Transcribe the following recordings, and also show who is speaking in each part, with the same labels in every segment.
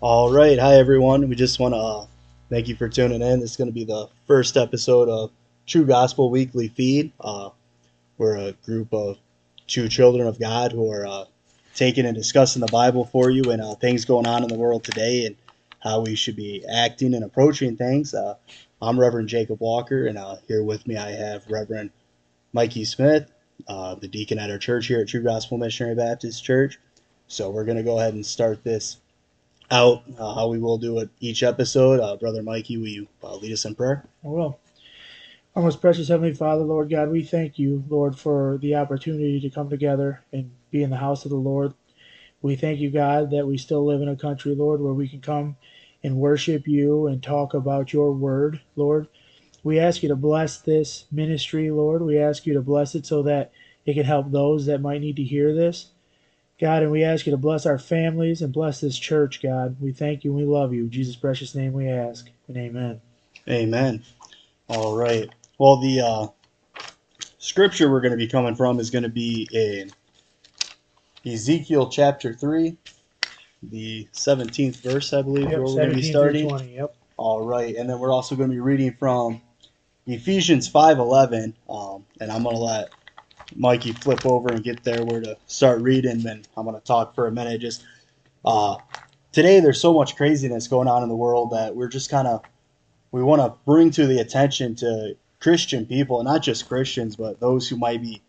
Speaker 1: All right. Hi, everyone. We just want to uh, thank you for tuning in. This is going to be the first episode of True Gospel Weekly Feed. Uh, we're a group of two children of God who are uh, taking and discussing the Bible for you and uh, things going on in the world today and how we should be acting and approaching things. Uh, I'm Reverend Jacob Walker, and here with me I have Reverend Mikey Smith, the deacon at our church here at True Gospel Missionary Baptist Church. So we're going to go ahead and start this out uh, how we will do it each episode. Uh, Brother Mikey, will you uh, lead us in prayer?
Speaker 2: I will. Our most precious Heavenly Father, Lord God, we thank you, Lord, for the opportunity to come together and be in the house of the Lord. We thank you, God, that we still live in a country, Lord, where we can come and worship you and talk about your word, Lord. We ask you to bless this ministry, Lord. We ask you to bless it so that it can help those that might need to hear this. God, and we ask you to bless our families and bless this church, God. We thank you and we love you. In Jesus' precious name we ask. And amen.
Speaker 1: Amen. All right. Well, the uh, scripture we're going to be coming from is going to be in Ezekiel chapter 3, the 17th verse, I believe,
Speaker 2: Yep,
Speaker 1: where we're going to be starting.
Speaker 2: 20, yep.
Speaker 1: All right. And then we're also going to be reading from Ephesians 5.11, um, and I'm going to let Mikey flip over and get there where to start reading, then I'm going to talk for a minute. Just uh, today, there's so much craziness going on in the world that we're just kind of we want to bring to the attention to Christian people, not just Christians, but those who might be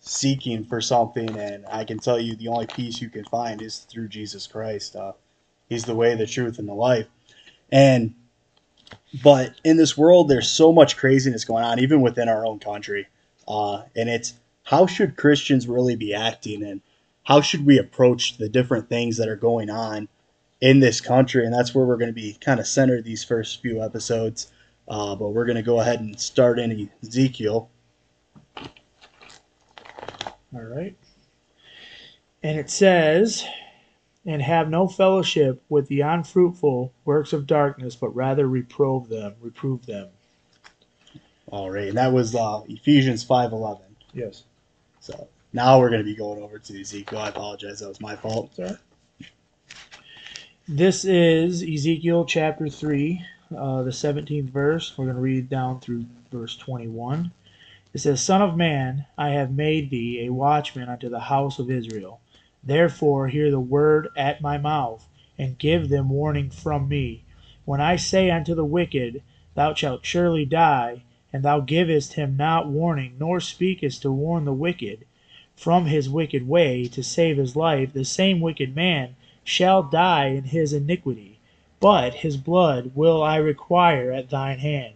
Speaker 1: seeking for something. And I can tell you, the only peace you can find is through Jesus Christ. Uh, he's the way, the truth, and the life. And but in this world, there's so much craziness going on, even within our own country. Uh, and it's how should Christians really be acting and how should we approach the different things that are going on in this country? And that's where we're going to be kind of centered these first few episodes. Uh, but we're going to go ahead and start in Ezekiel.
Speaker 2: All right. And it says, and have no fellowship with the unfruitful works of darkness, but rather reprove them, reprove them.
Speaker 1: All right, and that was uh, Ephesians five eleven.
Speaker 2: Yes.
Speaker 1: So now we're going to be going over to Ezekiel. I apologize, that was my fault.
Speaker 2: Sorry. This is Ezekiel chapter 3, uh, the 17th verse. We're going to read down through verse 21. It says, Son of man, I have made thee a watchman unto the house of Israel. Therefore hear the word at my mouth, and give them warning from me. When I say unto the wicked, Thou shalt surely die, and thou givest him not warning, nor speakest to warn the wicked from his wicked way to save his life, the same wicked man shall die in his iniquity, but his blood will I require at thine hand.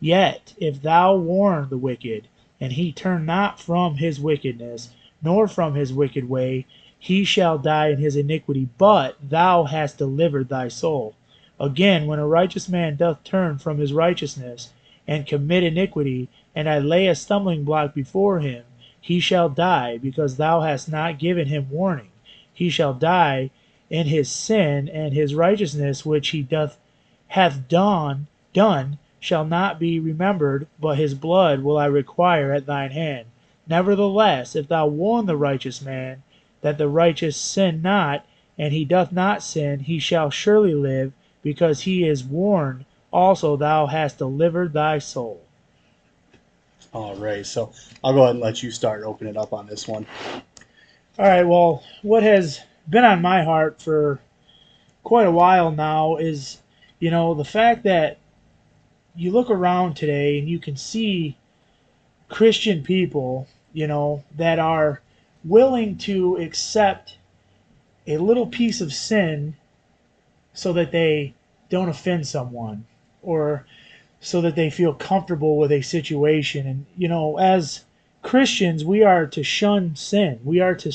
Speaker 2: Yet if thou warn the wicked, and he turn not from his wickedness, nor from his wicked way, he shall die in his iniquity, but thou hast delivered thy soul. Again, when a righteous man doth turn from his righteousness, and commit iniquity, and I lay a stumbling block before him, he shall die, because thou hast not given him warning. He shall die in his sin, and his righteousness which he doth hath done done shall not be remembered, but his blood will I require at thine hand. Nevertheless, if thou warn the righteous man that the righteous sin not, and he doth not sin, he shall surely live, because he is warned also thou hast delivered thy soul.
Speaker 1: All right, so I'll go ahead and let you start opening up on this one.
Speaker 2: All right, well, what has been on my heart for quite a while now is, you know, the fact that you look around today and you can see Christian people, you know, that are willing to accept a little piece of sin so that they don't offend someone or so that they feel comfortable with a situation. And, you know, as Christians, we are to shun sin. We are to,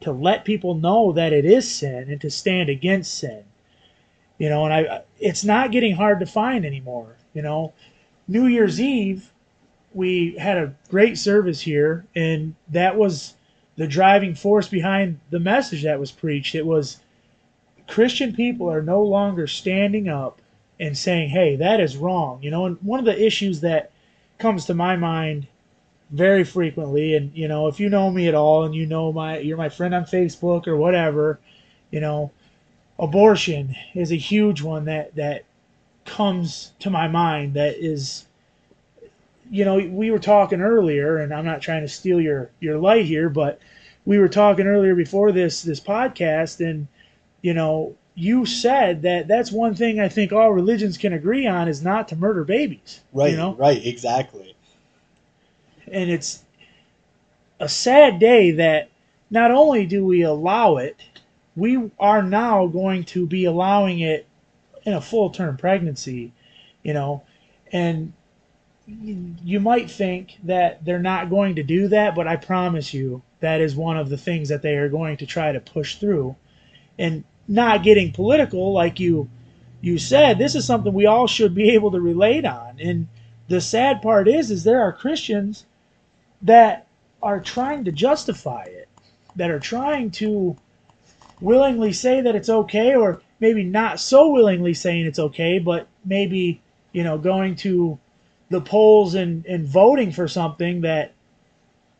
Speaker 2: to let people know that it is sin and to stand against sin. You know, and I, it's not getting hard to find anymore. You know, New Year's Eve, we had a great service here, and that was the driving force behind the message that was preached. It was Christian people are no longer standing up and saying, hey, that is wrong. You know, and one of the issues that comes to my mind very frequently, and, you know, if you know me at all and you know my, you're my friend on Facebook or whatever, you know, abortion is a huge one that that comes to my mind that is you know we were talking earlier and i'm not trying to steal your your light here but we were talking earlier before this this podcast and you know you said that that's one thing i think all religions can agree on is not to murder babies
Speaker 1: Right,
Speaker 2: you know
Speaker 1: right, exactly.
Speaker 2: and it's a sad day that not only do we allow it, we are now going to be allowing it in a full term pregnancy, you know, and you might think that they're not going to do that, but I promise you that is one of the things that they are going to try to push through. And not getting political, like you you said, this is something we all should be able to relate on. And the sad part is, is there are Christians that are trying to justify it, that are trying to willingly say that it's okay, or maybe not so willingly saying it's okay, but maybe, you know, going to the polls and, and voting for something that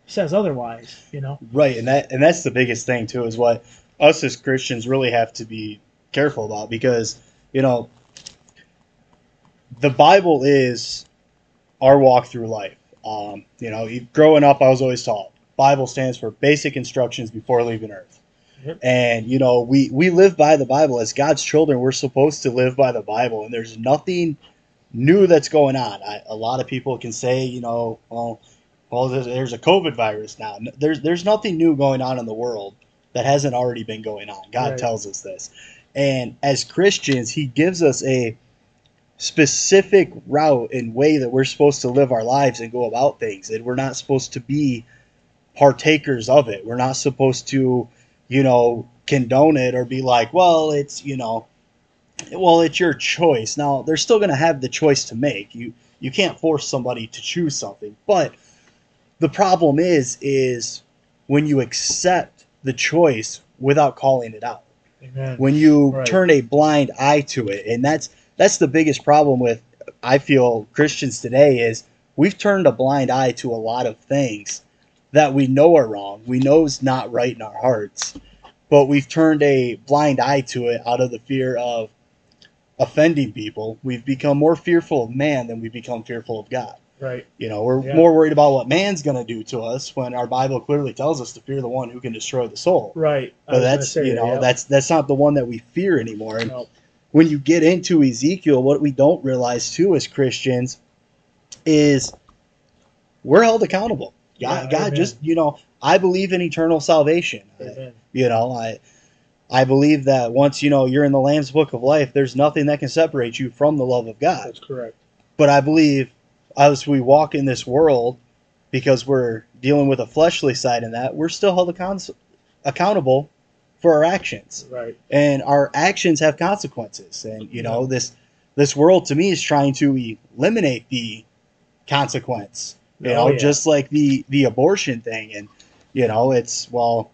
Speaker 2: says otherwise, you know?
Speaker 1: Right, and that and that's the biggest thing too is what us as Christians really have to be careful about because you know the Bible is our walk through life. Um, you know, growing up, I was always taught Bible stands for basic instructions before leaving Earth.
Speaker 2: Yep.
Speaker 1: And you know, we we live by the Bible as God's children. We're supposed to live by the Bible, and there's nothing new that's going on. I, a lot of people can say, you know, well, well, there's, there's a COVID virus now. There's there's nothing new going on in the world that hasn't already been going on. God
Speaker 2: Right.
Speaker 1: tells us this, and as Christians, He gives us a specific route and way that we're supposed to live our lives and go about things, and we're not supposed to be partakers of it. We're not supposed to, you know, condone it or be like, well, it's you know, well, it's your choice. Now they're still going to have the choice to make. You you can't force somebody to choose something, but the problem is is when you accept the choice without calling it out
Speaker 2: Amen.
Speaker 1: when you
Speaker 2: Right.
Speaker 1: turn a blind eye to it and that's that's the biggest problem with i feel christians today is we've turned a blind eye to a lot of things that we know are wrong we know is not right in our hearts but we've turned a blind eye to it out of the fear of offending people we've become more fearful of man than we become fearful of god
Speaker 2: Right.
Speaker 1: you know, we're
Speaker 2: Yeah.
Speaker 1: more worried about what man's going to do to us when our Bible clearly tells us to fear the one who can destroy the soul.
Speaker 2: Right.
Speaker 1: But that's you know
Speaker 2: yeah.
Speaker 1: that's that's not the one that we fear anymore. And
Speaker 2: No.
Speaker 1: when you get into Ezekiel, what we don't realize too as Christians is we're held accountable. God,
Speaker 2: Yeah,
Speaker 1: God
Speaker 2: amen.
Speaker 1: just you know, I believe in eternal salvation. I- you know, I I believe that once you know you're in the Lamb's Book of Life, there's nothing that can separate you from the love of God
Speaker 2: That's correct.
Speaker 1: but I believe as we walk in this world, because we're dealing with a fleshly side in that, we're still held account- accountable for our actions,
Speaker 2: Right.
Speaker 1: and our actions have consequences. And you know this this world to me is trying to eliminate the consequence. You
Speaker 2: Oh,
Speaker 1: know,
Speaker 2: yeah.
Speaker 1: just like the the abortion thing, and you know, it's well,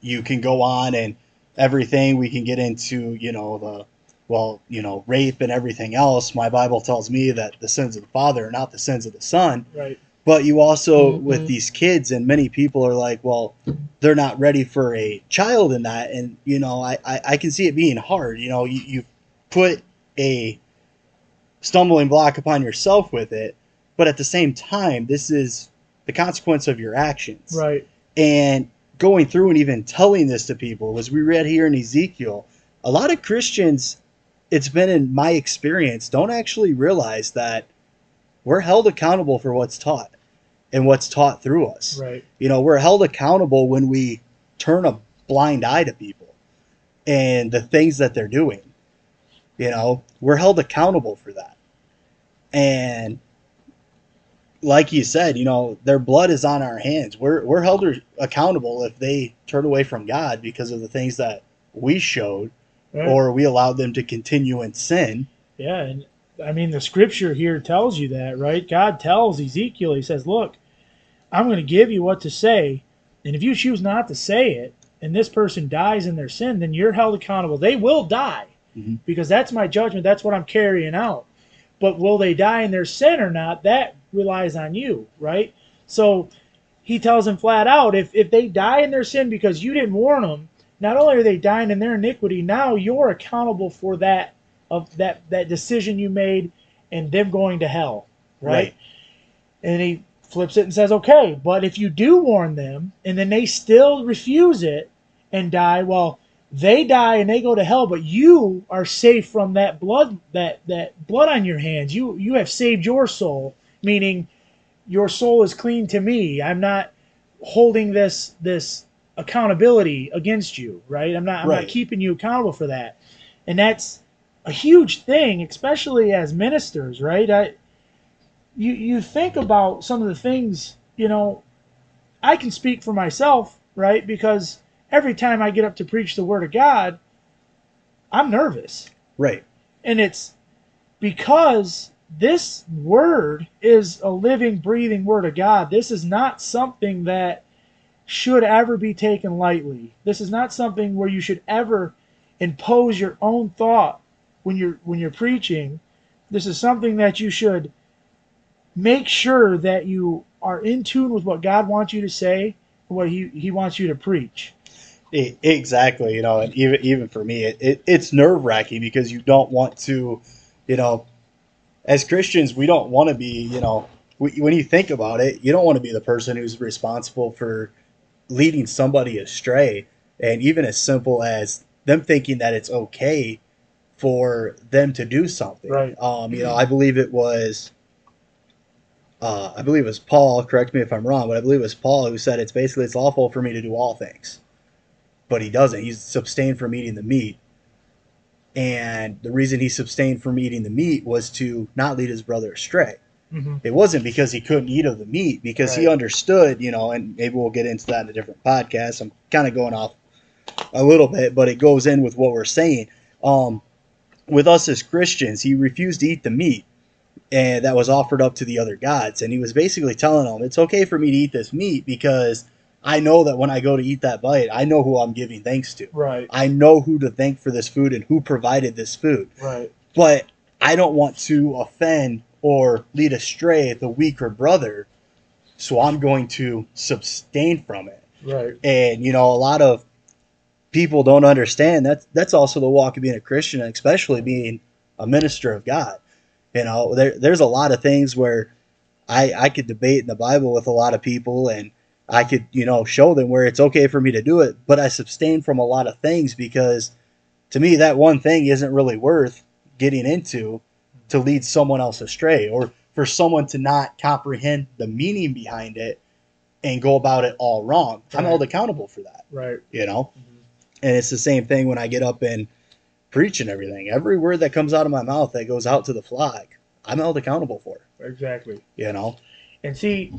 Speaker 1: you can go on and everything. We can get into you know the well, you know, rape and everything else. My Bible tells me that the sins of the father are not the sins of the son.
Speaker 2: Right.
Speaker 1: But you also,
Speaker 2: Mhm.
Speaker 1: with these kids, and many people are like, well, they're not ready for a child in that. And, you know, I, I, I can see it being hard. You know, you, you put a stumbling block upon yourself with it. But at the same time, this is the consequence of your actions
Speaker 2: Right.
Speaker 1: and going through and even telling this to people as we read here in ezekiel a lot of christians it's been in my experience don't actually realize that we're held accountable for what's taught and what's taught through us.
Speaker 2: Right.
Speaker 1: you know we're held accountable when we turn a blind eye to people and the things that they're doing. You know we're held accountable for that. And like you said you know their blood is on our hands. We're we're held accountable if they turn away from god because of the things that we showed
Speaker 2: Right.
Speaker 1: or we allowed them to continue in sin
Speaker 2: Yeah, and I mean the scripture here tells you that, right? God tells Ezekiel, he says, "Look, I'm going to give you what to say, and if you choose not to say it, and this person dies in their sin, then you're held accountable. They will die
Speaker 1: Mhm.
Speaker 2: because that's my judgment. That's what I'm carrying out. But will they die in their sin or not? That relies on you, right? So he tells them flat out, if if they die in their sin because you didn't warn them, not only are they dying in their iniquity, now you're accountable for that of that that decision you made and them going to hell, right?
Speaker 1: Right.
Speaker 2: And he flips it and says, "Okay, but if you do warn them and then they still refuse it and die, well, they die and they go to hell, but you are safe from that blood that that blood on your hands. You you have saved your soul, meaning your soul is clean to me. I'm not holding this this accountability against you, right? I'm not I'm
Speaker 1: Right.
Speaker 2: not keeping you accountable for that. And that's a huge thing, especially as ministers, right? I you you think about some of the things, you know, I can speak for myself, right? Because every time I get up to preach the word of God, I'm nervous.
Speaker 1: Right.
Speaker 2: And it's because this word is a living, breathing word of God. This is not something that should ever be taken lightly. This is not something where you should ever impose your own thought when you're when you're preaching. This is something that you should make sure that you are in tune with what God wants you to say, and what he, he wants you to preach.
Speaker 1: Exactly, you know, and even even for me, it, it it's nerve wracking because you don't want to, you know, as Christians, we don't want to be, you know, we, when you think about it, you don't want to be the person who's responsible for leading somebody astray, and even as simple as them thinking that it's okay for them to do something.
Speaker 2: Right.
Speaker 1: Um, you know, I believe it was. Uh, I believe it was Paul. Correct me if I'm wrong, but I believe it was Paul who said it's basically it's lawful for me to do all things but he doesn't. He's abstained from eating the meat. And the reason he abstained from eating the meat was to not lead his brother astray.
Speaker 2: Mm-hmm.
Speaker 1: It wasn't because he couldn't eat of the meat, because he understood, you know, and maybe we'll get into that in a different podcast. I'm kind of going off a little bit, but it goes in with what we're saying. Um, with us as Christians, he refused to eat the meat and that was offered up to the other gods. And he was basically telling them, it's okay for me to eat this meat because I know that when I go to eat that bite, I know who I'm giving thanks to.
Speaker 2: Right,
Speaker 1: I know who to thank for this food and who provided this food.
Speaker 2: right,
Speaker 1: But I don't want to offend or lead astray the weaker brother. So I'm going to abstain from it.
Speaker 2: right.
Speaker 1: And, you know, a lot of people don't understand that that's also the walk of being a Christian, and especially being a minister of God. You know, there, there's a lot of things where I, I could debate in the Bible with a lot of people and I could, you know, show them where it's okay for me to do it, but I abstain from a lot of things because to me, that one thing isn't really worth getting into to lead someone else astray or for someone to not comprehend the meaning behind it and go about it all wrong. I'm held accountable for that,
Speaker 2: Right.
Speaker 1: you know?
Speaker 2: Mhm.
Speaker 1: And it's the same thing when I get up and preach and everything. Every word that comes out of my mouth that goes out to the flock, I'm held accountable for,
Speaker 2: Exactly.
Speaker 1: you know?
Speaker 2: And see,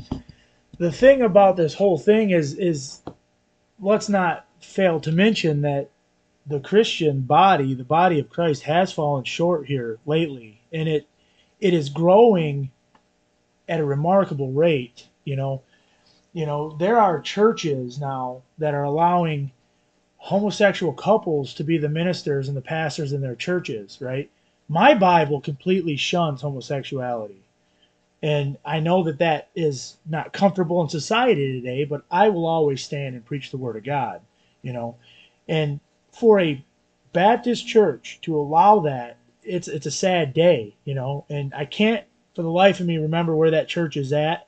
Speaker 2: the thing about this whole thing is is let's not fail to mention that the Christian body, the body of Christ, has fallen short here lately, and it it is growing at a remarkable rate. You know, you know there are churches now that are allowing homosexual couples to be the ministers and the pastors in their churches. Right? My Bible completely shuns homosexuality. And I know that that is not comfortable in society today, but I will always stand and preach the word of God, you know. And for a Baptist church to allow that, it's it's a sad day, you know. And I can't for the life of me remember where that church is at.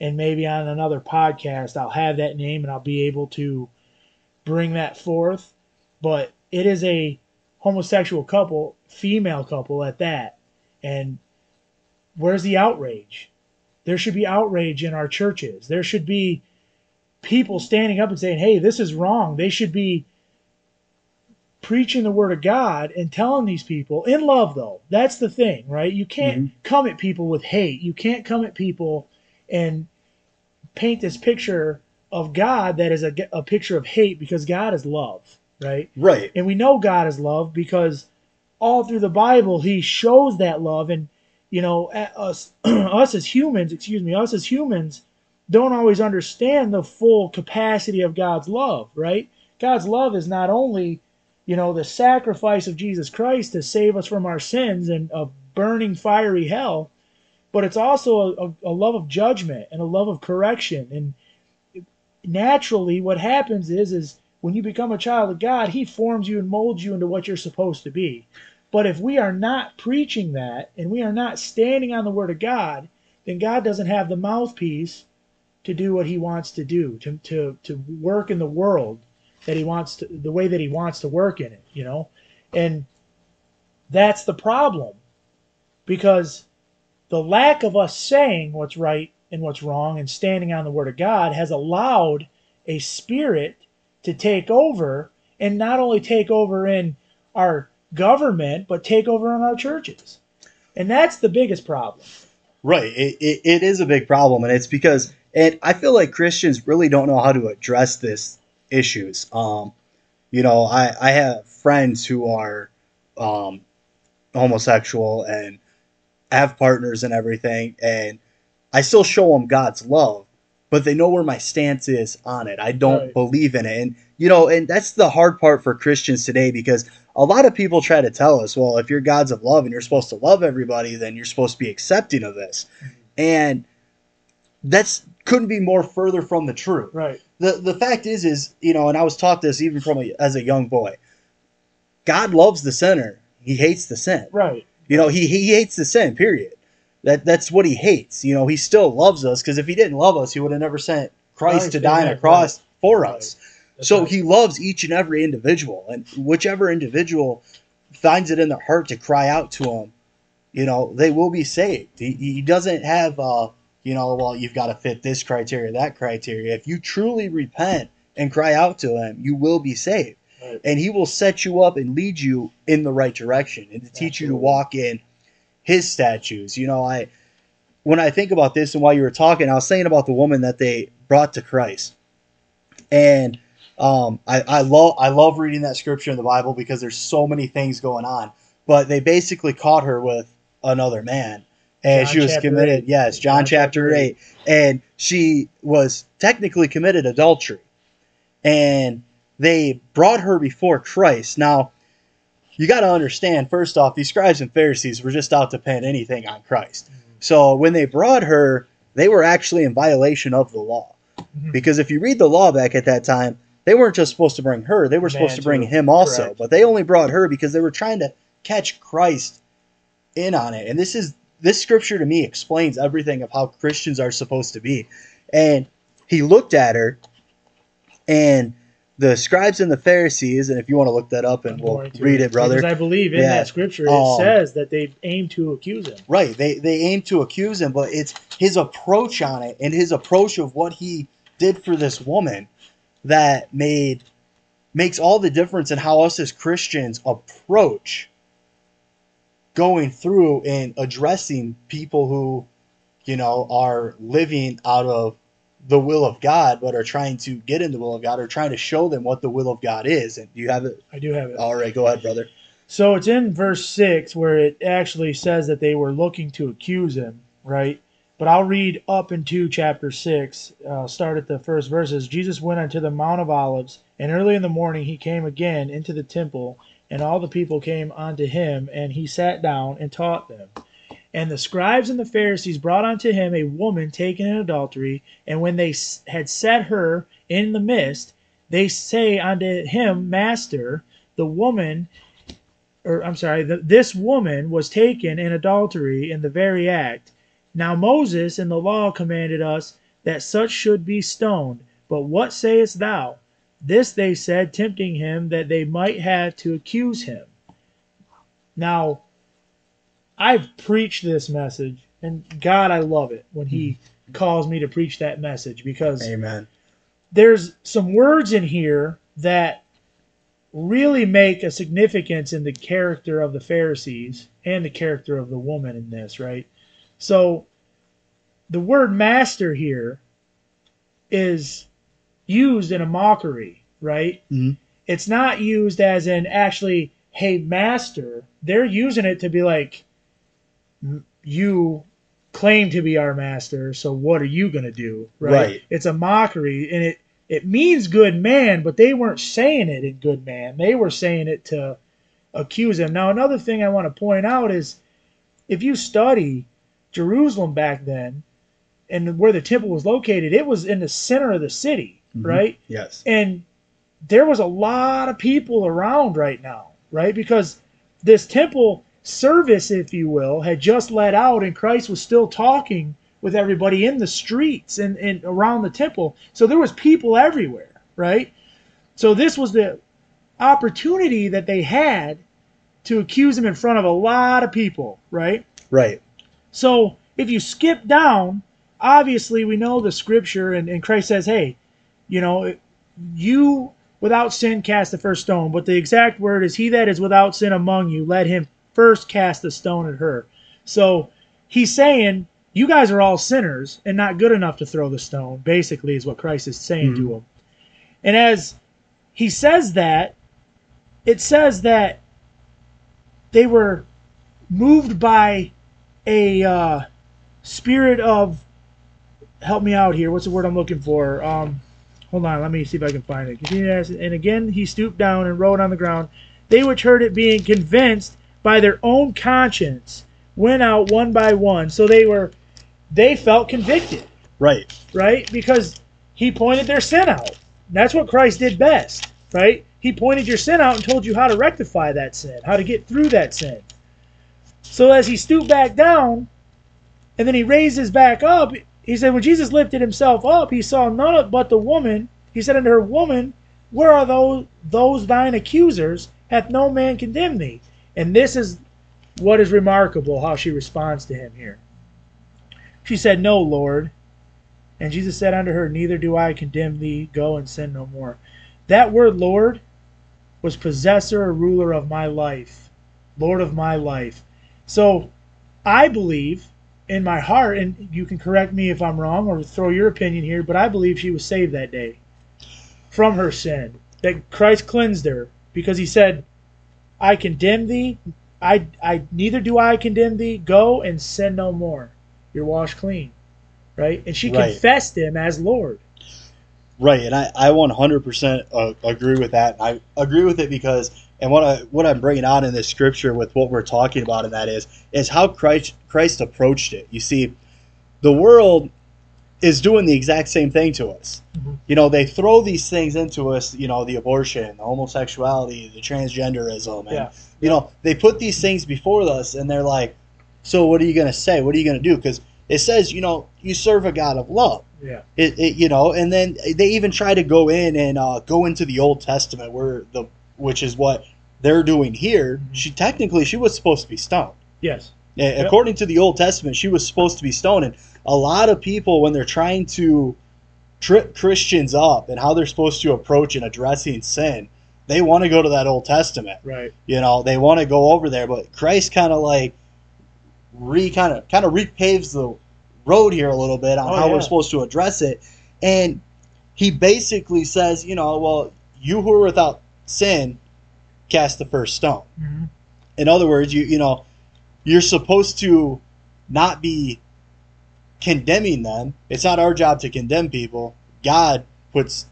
Speaker 2: And maybe on another podcast I'll have that name and I'll be able to bring that forth. But it is a homosexual couple, female couple at that. And where's the outrage? There should be outrage in our churches. There should be people standing up and saying, hey, this is wrong. They should be preaching the word of God and telling these people in love, though. That's the thing, right? You can't mm-hmm. come at people with hate. You can't come at people and paint this picture of God that is a, a picture of hate because God is love, right?
Speaker 1: Right.
Speaker 2: And we know God is love because all through the Bible he shows that love and you know us us as humans, excuse me, us as humans don't always understand the full capacity of God's love, right? God's love is not only, you know, the sacrifice of Jesus Christ to save us from our sins and a burning fiery hell, but it's also a, a love of judgment and a love of correction and naturally what happens is is when you become a child of God, He forms you and molds you into what you're supposed to be. But if we are not preaching that and we are not standing on the Word of God, then God doesn't have the mouthpiece to do what He wants to do, to, to, to work in the world that He wants to, the way that He wants to work in it, you know? And that's the problem because the lack of us saying what's right and what's wrong and standing on the Word of God has allowed a spirit to take over and not only take over in our government, but take over in our churches. And that's the biggest problem.
Speaker 1: Right. It, it, it is a big problem. And it's because, and I feel like Christians really don't know how to address this issues. Um, you know, I, I have friends who are um, homosexual and have partners and everything, and I still show them God's love, but they know where my stance is on it. I don't
Speaker 2: Right.
Speaker 1: believe in it. And, you know, and that's the hard part for Christians today because a lot of people try to tell us, well, if you're God's of love and you're supposed to love everybody, then you're supposed to be accepting of this. And that's couldn't be more further from the truth
Speaker 2: Right.
Speaker 1: The the fact is is you know and i was taught this even from a, as a young boy. God loves the sinner. He hates the sin.
Speaker 2: Right.
Speaker 1: you know he he hates the sin period. That that's what he hates. You know he still loves us because if he didn't love us he would have never sent christ
Speaker 2: Christ,
Speaker 1: to die on a cross for us.
Speaker 2: That's
Speaker 1: so
Speaker 2: right.
Speaker 1: he loves each and every individual and whichever individual finds it in their heart to cry out to him you know they will be saved. He, he doesn't have uh you know well you've got to fit this criteria that criteria. If you truly repent and cry out to him you will be saved.
Speaker 2: Right.
Speaker 1: and he will set you up and lead you in the right direction and to teach you to walk in his statutes. You know i when i think about this and while you were talking i was saying about the woman that they brought to christ. And um, I, I love I love reading that scripture in the Bible because there's so many things going on. But they basically caught her with another man, and
Speaker 2: John
Speaker 1: she was committed.
Speaker 2: eight.
Speaker 1: Yes, John,
Speaker 2: John
Speaker 1: chapter,
Speaker 2: chapter
Speaker 1: eight, and she was technically committed adultery, and they brought her before Christ. Now, you got to understand. First off, these scribes and Pharisees were just out to pin anything on Christ. So when they brought her, they were actually in violation of the law.
Speaker 2: Mhm.
Speaker 1: Because if you read the law back at that time, they weren't just supposed to bring her, they were supposed to bring him also.
Speaker 2: Correct.
Speaker 1: But they only brought her because they were trying to catch Christ in on it. And this is this scripture to me explains everything of how Christians are supposed to be. And he looked at her and the scribes and the Pharisees, and if you want to look that up and
Speaker 2: I'm
Speaker 1: we'll read it, brother.
Speaker 2: Because I believe in
Speaker 1: Yeah.
Speaker 2: that scripture it
Speaker 1: Um,
Speaker 2: says that they aim to accuse him.
Speaker 1: Right. They they aim to accuse him, but it's his approach on it and his approach of what he did for this woman that made makes all the difference in how us as Christians approach going through and addressing people who, you know, are living out of the will of God but are trying to get in the will of God or trying to show them what the will of God is. And do you have it?
Speaker 2: I do have it.
Speaker 1: All right, go ahead, brother.
Speaker 2: So it's in verse 6 where it actually says that they were looking to accuse him, right? But I'll read up into chapter 6. Uh, start at the first verses. Jesus went unto the Mount of Olives, and early in the morning he came again into the temple, and all the people came unto him, and he sat down and taught them. And the scribes and the Pharisees brought unto him a woman taken in adultery, and when they had set her in the midst, they say unto him, Master, the woman or I'm sorry, th this woman was taken in adultery in the very act. Now Moses in the law commanded us that such should be stoned. But what sayest thou? This they said, tempting him that they might have to accuse him. Now, I've preached this message, and God, I love it when He mm-hmm. calls me to preach that message because
Speaker 1: Amen.
Speaker 2: there's some words in here that really make a significance in the character of the Pharisees and the character of the woman in this, right? So the word master here is used in a mockery, right?
Speaker 1: Mhm.
Speaker 2: It's not used as in actually, hey, master. They're using it to be like, you claim to be our master, so what are you going to do?
Speaker 1: Right.
Speaker 2: It's a mockery, and it it means good man, but they weren't saying it in good man. They were saying it to accuse him. Now, another thing I want to point out is if you study Jerusalem back then and where the temple was located, it was in the center of the city,
Speaker 1: Mhm.
Speaker 2: right?
Speaker 1: Yes.
Speaker 2: And there was a lot of people around right now, right? Because this temple service, if you will, had just let out, and Christ was still talking with everybody in the streets and, and around the temple. So there was people everywhere, right? So this was the opportunity that they had to accuse him in front of a lot of people, right?
Speaker 1: Right.
Speaker 2: So if you skip down, obviously we know the scripture, and, and Christ says, hey, you know, you without sin cast the first stone. But the exact word is, he that is without sin among you, let him first cast the stone at her. So he's saying, you guys are all sinners and not good enough to throw the stone, basically, is what Christ is saying to them. And as he says that, it says that they were moved by a uh, spirit of help me out here. What's the word I'm looking for? Um, hold on, let me see if I can find it. Continue to ask- And again, he stooped down and wrote on the ground. They which heard it, being convinced by their own conscience, went out one by one. So they were, they felt convicted,
Speaker 1: Right.
Speaker 2: right? Because he pointed their sin out. That's what Christ did best, right? He pointed your sin out and told you how to rectify that sin, how to get through that sin. So as he stooped back down, and then he raised his back up, he said, when Jesus lifted himself up, he saw none but the woman. He said unto her, Woman, where are those those thine accusers? Hath no man condemned thee? And this is what is remarkable how she responds to him here. She said, No, Lord. And Jesus said unto her, Neither do I condemn thee. Go and sin no more. That word Lord was possessor or ruler of my life, Lord of my life. So I believe in my heart, and you can correct me if I'm wrong or throw your opinion here, but I believe she was saved that day from her sin. That Christ cleansed her because he said, I condemn thee. I, I neither do I condemn thee. Go and sin no more. You're washed clean. Right? And she
Speaker 1: Right.
Speaker 2: confessed him as Lord.
Speaker 1: Right, and I, I 100% uh, agree with that. I agree with it because, and what I what I'm bringing out in this scripture with what we're talking about in that is is how Christ Christ approached it. You see, the world is doing the exact same thing to us.
Speaker 2: Mhm.
Speaker 1: You know, they throw these things into us. You know, the abortion, the homosexuality, the transgenderism, and
Speaker 2: Yeah.
Speaker 1: you know, they put these things before us, and they're like, "So what are you going to say? What are you going to do?" Because it says, you know, you serve a God of love.
Speaker 2: Yeah.
Speaker 1: It, it, you know, and then they even try to go in and uh, go into the Old Testament, where the which is what they're doing here. She technically she was supposed to be stoned.
Speaker 2: Yes.
Speaker 1: A- According to the Old Testament, she was supposed to be stoned. And a lot of people, when they're trying to trip Christians up and how they're supposed to approach and addressing sin, they want to go to that Old Testament.
Speaker 2: Right.
Speaker 1: You know, they want to go over there, but Christ kind of like re kind of kind of repaves the road here a little bit on
Speaker 2: Oh,
Speaker 1: how
Speaker 2: yeah.
Speaker 1: we're supposed to address it, and he basically says, you know, well, you who are without sin, cast the first stone.
Speaker 2: hmm
Speaker 1: In other words, you you know, you're supposed to not be condemning them. It's not our job to condemn people. God puts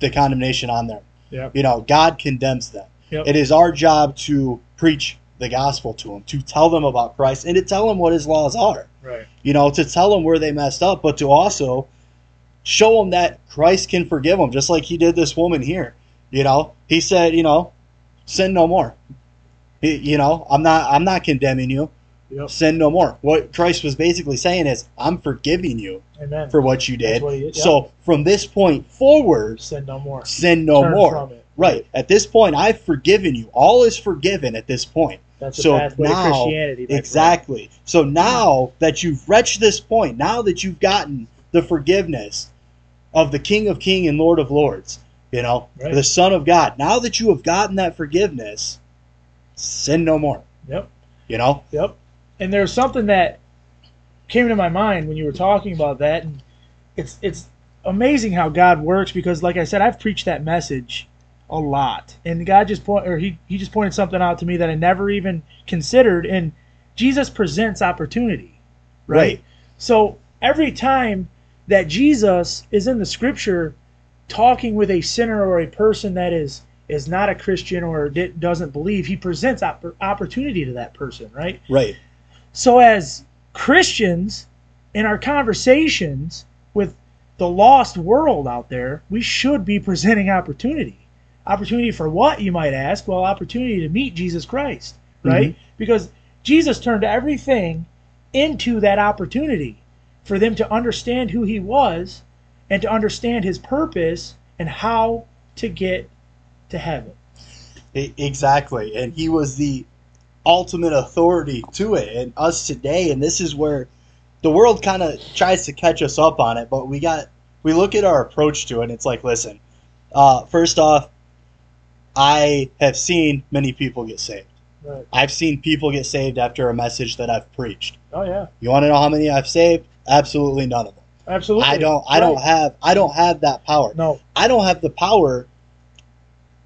Speaker 1: the condemnation on them.
Speaker 2: Yep.
Speaker 1: You know, God condemns them.
Speaker 2: Yep.
Speaker 1: It is our job to preach the gospel to them, to tell them about Christ, and to tell them what His laws are.
Speaker 2: Right.
Speaker 1: You know, to tell them where they messed up, but to also show them that Christ can forgive them, just like He did this woman here. You know, He said, you know, sin no more. He- You know, I'm not, I'm not condemning you.
Speaker 2: Yep.
Speaker 1: Sin no more. What Christ was basically saying is, I'm forgiving you
Speaker 2: Amen.
Speaker 1: for what you did.
Speaker 2: what he. Yep.
Speaker 1: So from this point forward,
Speaker 2: sin no more.
Speaker 1: sin no
Speaker 2: Turn
Speaker 1: more. Right. At this point, I've forgiven you. All is forgiven at this point.
Speaker 2: That's the
Speaker 1: So
Speaker 2: pathway
Speaker 1: now-
Speaker 2: my friend.
Speaker 1: Exactly. So now that you've reached this point, now that you've gotten the forgiveness of the King of King and Lord of Lords, you know,
Speaker 2: Right.
Speaker 1: the Son of God, now that you have gotten that forgiveness, sin no more.
Speaker 2: Yep.
Speaker 1: You know?
Speaker 2: Yep. And there's something that came to my mind when you were talking about that, and it's it's amazing how God works because, like I said, I've preached that message a lot, and God just point or he he just pointed something out to me that I never even considered, and Jesus presents opportunity, right?
Speaker 1: Right.
Speaker 2: So every time that Jesus is in the Scripture talking with a sinner or a person that is is not a Christian or doesn't believe, he presents opp- opportunity to that person, right?
Speaker 1: Right.
Speaker 2: So, as Christians in our conversations with the lost world out there, we should be presenting opportunity. Opportunity for what, you might ask? Well, opportunity to meet Jesus Christ, mm-hmm. right? Because Jesus turned everything into that opportunity for them to understand who he was and to understand his purpose and how to get to heaven.
Speaker 1: Exactly. And he was the ultimate authority to it. And us today, and this is where the world kind of tries to catch us up on it, but we got, we look at our approach to it, and it's like, listen, uh, first off, I have seen many people get saved.
Speaker 2: Right.
Speaker 1: I've seen people get saved after a message that I've preached.
Speaker 2: Oh yeah.
Speaker 1: You want to know how many I've saved? Absolutely none of them.
Speaker 2: Absolutely.
Speaker 1: I don't. I don't have. I don't have that power.
Speaker 2: No,
Speaker 1: I don't have the power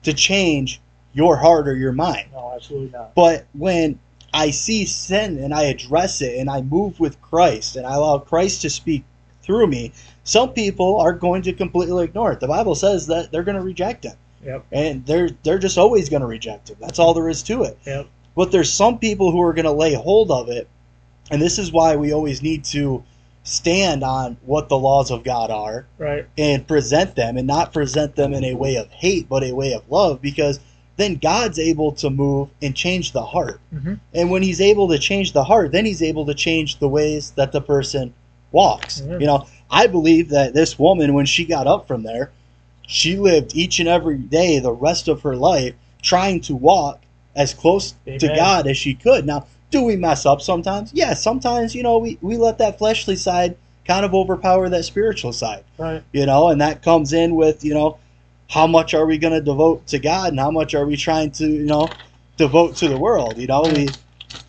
Speaker 1: to change your heart or your mind.
Speaker 2: no, absolutely not.
Speaker 1: But when I see sin and I address it and I move with Christ and I allow Christ to speak through me, some people are going to completely ignore it. The Bible says that they're going to reject him.
Speaker 2: Yep.
Speaker 1: And they're they're just always going to reject him. That's all there is to it.
Speaker 2: Yep.
Speaker 1: But there's some people who are going to lay hold of it, and this is why we always need to stand on what the laws of God are
Speaker 2: Right.
Speaker 1: and present them and not present them in a way of hate but a way of love because then God's able to move and change the heart.
Speaker 2: Mhm.
Speaker 1: And when he's able to change the heart, then he's able to change the ways that the person walks.
Speaker 2: Mhm.
Speaker 1: You know, I believe that this woman when she got up from there, she lived each and every day the rest of her life trying to walk as close to God as she could. Now, do we mess up sometimes? Yeah, sometimes, you know, we, we let that fleshly side kind of overpower that spiritual side
Speaker 2: Right.
Speaker 1: you know, and that comes in with, you know, how much are we going to devote to God and how much are we trying to, you know, devote to the world? You know, we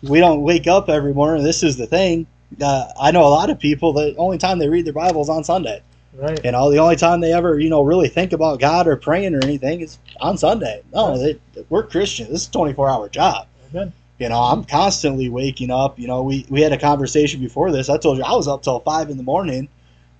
Speaker 1: we don't wake up every morning. This is the thing. Uh, I know a lot of people the only time they read their Bible is on Sunday.
Speaker 2: Right.
Speaker 1: You know, the only time they ever, you know, really think about God or praying or anything is on Sunday. No, they, we're Christians. This is a 24 hour job.
Speaker 2: Amen.
Speaker 1: You know, I'm constantly waking up. You know, we, we had a conversation before this. I told you I was up till 5 in the morning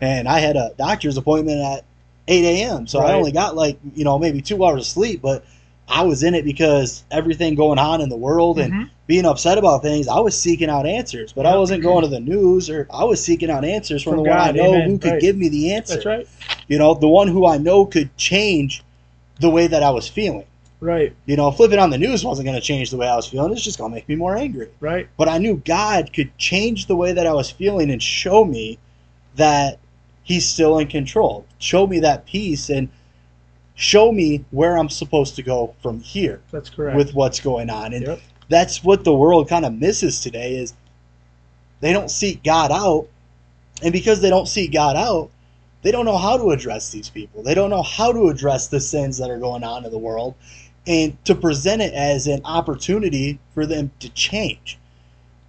Speaker 1: and I had a doctor's appointment at 8 a.m. So I only got like, you know, maybe two hours of sleep, but I was in it because everything going on in the world and
Speaker 2: Mhm.
Speaker 1: being upset about things, I was seeking out answers. But I wasn't going to the news or I was seeking out answers from,
Speaker 2: From
Speaker 1: the one I know
Speaker 2: amen,
Speaker 1: who could
Speaker 2: right.
Speaker 1: give me the answer.
Speaker 2: That's right.
Speaker 1: You know, the one who I know could change the way that I was feeling.
Speaker 2: Right.
Speaker 1: You know, flipping on the news wasn't going to change the way I was feeling. It's just going to make me more angry.
Speaker 2: Right.
Speaker 1: But I knew God could change the way that I was feeling and show me that He's still in control. Show me that peace and show me where I'm supposed to go from here
Speaker 2: That's correct.
Speaker 1: with what's going on. And
Speaker 2: Yep.
Speaker 1: that's what the world kind of misses today is they don't seek God out. And because they don't seek God out, they don't know how to address these people. They don't know how to address the sins that are going on in the world and to present it as an opportunity for them to change.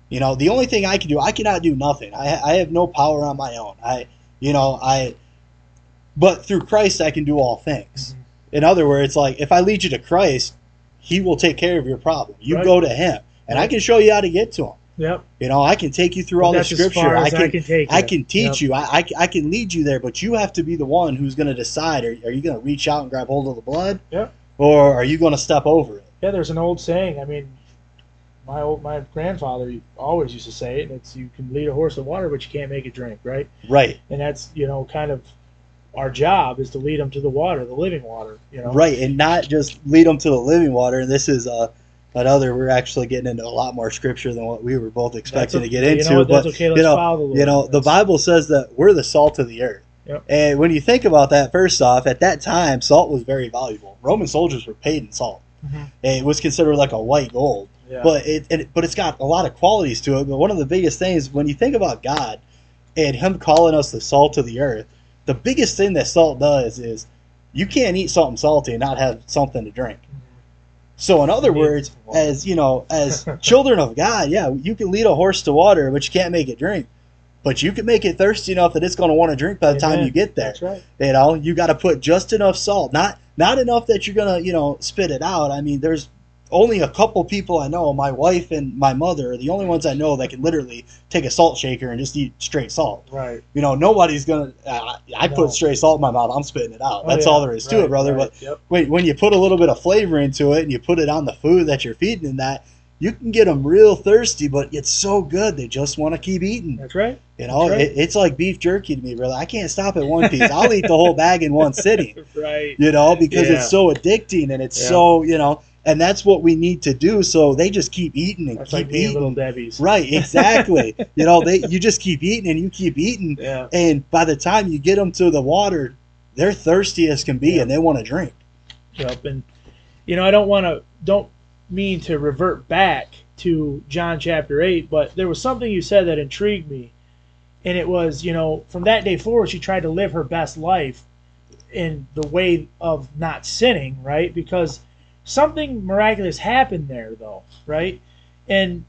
Speaker 1: You know, the only thing I can do, I cannot do nothing. I, I have no power on my own. I, you know, I, but through Christ, I can do all things.
Speaker 2: Mhm.
Speaker 1: In other words, like if I lead you to Christ, He will take care of your problem. You
Speaker 2: Right.
Speaker 1: go to Him, and I can show you how to get to Him.
Speaker 2: Yep.
Speaker 1: You know, I can take you through
Speaker 2: But
Speaker 1: all the scripture. I can,
Speaker 2: I can take
Speaker 1: I can teach
Speaker 2: Yep.
Speaker 1: you. I, I, I can lead you there, but you have to be the one who's going to decide. Are, are you going to reach out and grab hold of the blood,
Speaker 2: Yep.
Speaker 1: Or are you going to step over it?
Speaker 2: Yeah, there's an old saying. I mean, my old my grandfather always used to say it. And it's you can lead a horse to water, but you can't make it drink, right?
Speaker 1: Right,
Speaker 2: And that's you know kind of our job is to lead them to the water, the living water. You know.
Speaker 1: right, and not just lead them to the living water. And this is uh, another. We're actually getting into a lot more scripture than what we were both expecting
Speaker 2: That's
Speaker 1: to get into.
Speaker 2: You know
Speaker 1: but
Speaker 2: okay. Let's
Speaker 1: you know,
Speaker 2: follow the Lord.
Speaker 1: You know, the Bible says that we're the salt of the earth.
Speaker 2: Yep.
Speaker 1: And when you think about that, first off, at that time, salt was very valuable. Roman soldiers were paid in salt.
Speaker 2: Mhm.
Speaker 1: It was considered like a white gold.
Speaker 2: Yeah.
Speaker 1: But it, it, but it's got a lot of qualities to it. But one of the biggest things when you think about God and Him calling us the salt of the earth, the biggest thing that salt does is you can't eat something salty and not have something to drink. So in other words, as you know, as children of God, yeah, you can lead a horse to water, but you can't make it drink. But you can make it thirsty enough that it's going to want to drink by the time you get there.
Speaker 2: That's right.
Speaker 1: You know, you got to put just enough salt, not not enough that you're gonna, you know, spit it out. I mean, there's only a couple people I know, my wife and my mother, are the only ones I know that can literally take a salt shaker and just eat straight salt.
Speaker 2: Right.
Speaker 1: You know, nobody's gonna. Uh, I
Speaker 2: No.
Speaker 1: put straight salt in my mouth. I'm spitting it out.
Speaker 2: Oh,
Speaker 1: That's
Speaker 2: yeah.
Speaker 1: all there is to it, brother.
Speaker 2: right.
Speaker 1: But
Speaker 2: Yep.
Speaker 1: when when you put a little bit of flavor into it and you put it on the food that you're feeding in that, you can get them real thirsty, but it's so good they just want to keep eating.
Speaker 2: That's right.
Speaker 1: You know,
Speaker 2: right.
Speaker 1: it, it's like beef jerky to me, brother. I can't stop at one piece. I'll eat the whole bag in one sitting.
Speaker 2: Right.
Speaker 1: You know, because
Speaker 2: Yeah.
Speaker 1: it's so addicting and it's
Speaker 2: Yeah.
Speaker 1: so you know, and that's what we need to do. So they just keep eating and
Speaker 2: That's
Speaker 1: keep
Speaker 2: like being
Speaker 1: eating.
Speaker 2: little Debbie's.
Speaker 1: Right, exactly. you know, they you just keep eating and you keep eating,
Speaker 2: Yeah.
Speaker 1: and by the time you get them to the water, they're thirsty as can be,
Speaker 2: Yeah.
Speaker 1: and they want to drink.
Speaker 2: Yep. And you know, I don't want to don't mean to revert back to John chapter eight, but there was something you said that intrigued me, and it was you know from that day forward she tried to live her best life in the way of not sinning, right? Because something miraculous happened there, though, right? And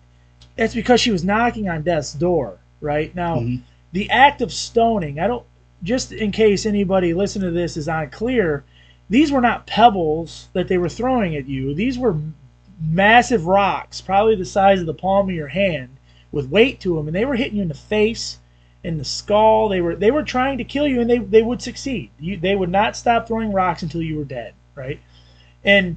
Speaker 2: it's because she was knocking on death's door, right? Now,
Speaker 1: Mhm.
Speaker 2: the act of stoning, I don't, just in case anybody listening to this is unclear, these were not pebbles that they were throwing at you. These were massive rocks, probably the size of the palm of your hand, with weight to them, and they were hitting you in the face, in the skull. They were they were trying to kill you, and they they would succeed. You, they would not stop throwing rocks until you were dead, right? And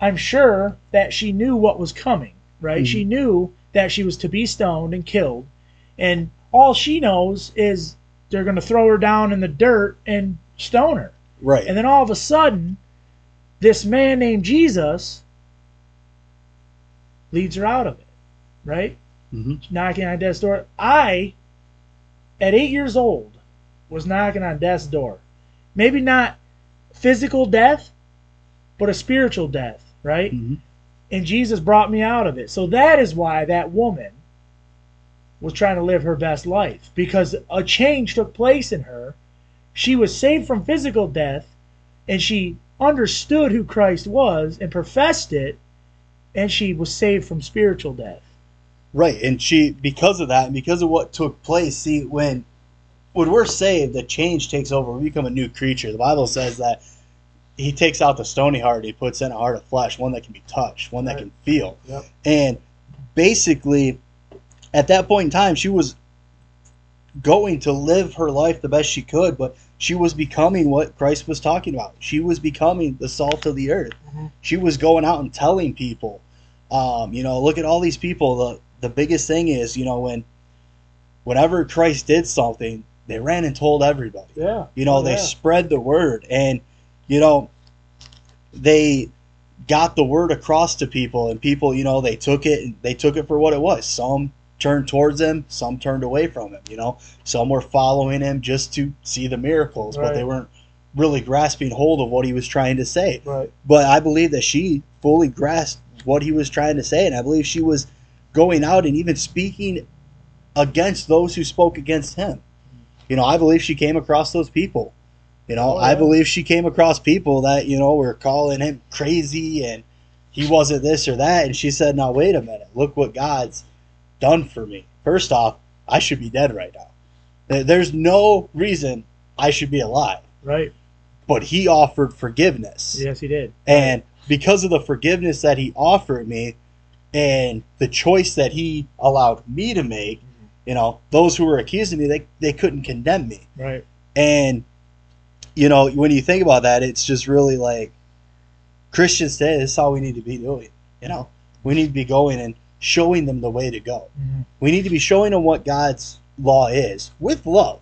Speaker 2: I'm sure that she knew what was coming, right?
Speaker 1: Mhm.
Speaker 2: She knew that she was to be stoned and killed, and all she knows is they're going to throw her down in the dirt and stone her.
Speaker 1: Right.
Speaker 2: And then all of a sudden, this man named Jesus leads her out of it, right?
Speaker 1: hmm
Speaker 2: Knocking on death's door. I, at eight years old, was knocking on death's door. Maybe not physical death, but a spiritual death, right?
Speaker 1: hmm
Speaker 2: And Jesus brought me out of it. So that is why that woman was trying to live her best life because a change took place in her. She was saved from physical death and she understood who Christ was and professed it and she was saved from spiritual death.
Speaker 1: Right, and she because of that and because of what took place. See, when when we're saved, the change takes over. We become a new creature. The Bible says that He takes out the stony heart. He puts in a heart of flesh, one that can be touched, one that
Speaker 2: Right.
Speaker 1: can feel.
Speaker 2: Yep.
Speaker 1: And basically, at that point in time, she was going to live her life the best she could, but she was becoming what Christ was talking about. She was becoming the salt of the earth.
Speaker 2: Mhm.
Speaker 1: She was going out and telling people, um, you know, look at all these people. The the biggest thing is, you know, when whenever Christ did something, they ran and told everybody.
Speaker 2: Yeah.
Speaker 1: You know,
Speaker 2: Oh,
Speaker 1: they
Speaker 2: yeah.
Speaker 1: spread the word and you know they got the word across to people and people, you know, they took it and they took it for what it was. Some turned towards him, some turned away from him, you know. Some were following him just to see the miracles, but they weren't really grasping hold of what he was trying to say.
Speaker 2: Right.
Speaker 1: But I believe that she fully grasped what he was trying to say and I believe she was going out and even speaking against those who spoke against him. You know, I believe she came across those people. You know,
Speaker 2: Oh,
Speaker 1: I believe she came across people that, you know, were calling him crazy and he wasn't this or that. And she said, now, wait a minute. Look what God's done for me. First off, I should be dead right now. There's no reason I should be alive.
Speaker 2: Right.
Speaker 1: But he offered forgiveness.
Speaker 2: Yes, he did.
Speaker 1: And because of the forgiveness that he offered me and the choice that he allowed me to make, you know, those who were accusing me, they, they couldn't condemn me.
Speaker 2: Right.
Speaker 1: And, you know, when you think about that, it's just really like Christians today, this is how we need to be doing. You know, we need to be going and showing them the way to go.
Speaker 2: Mhm.
Speaker 1: We need to be showing them what God's law is with love.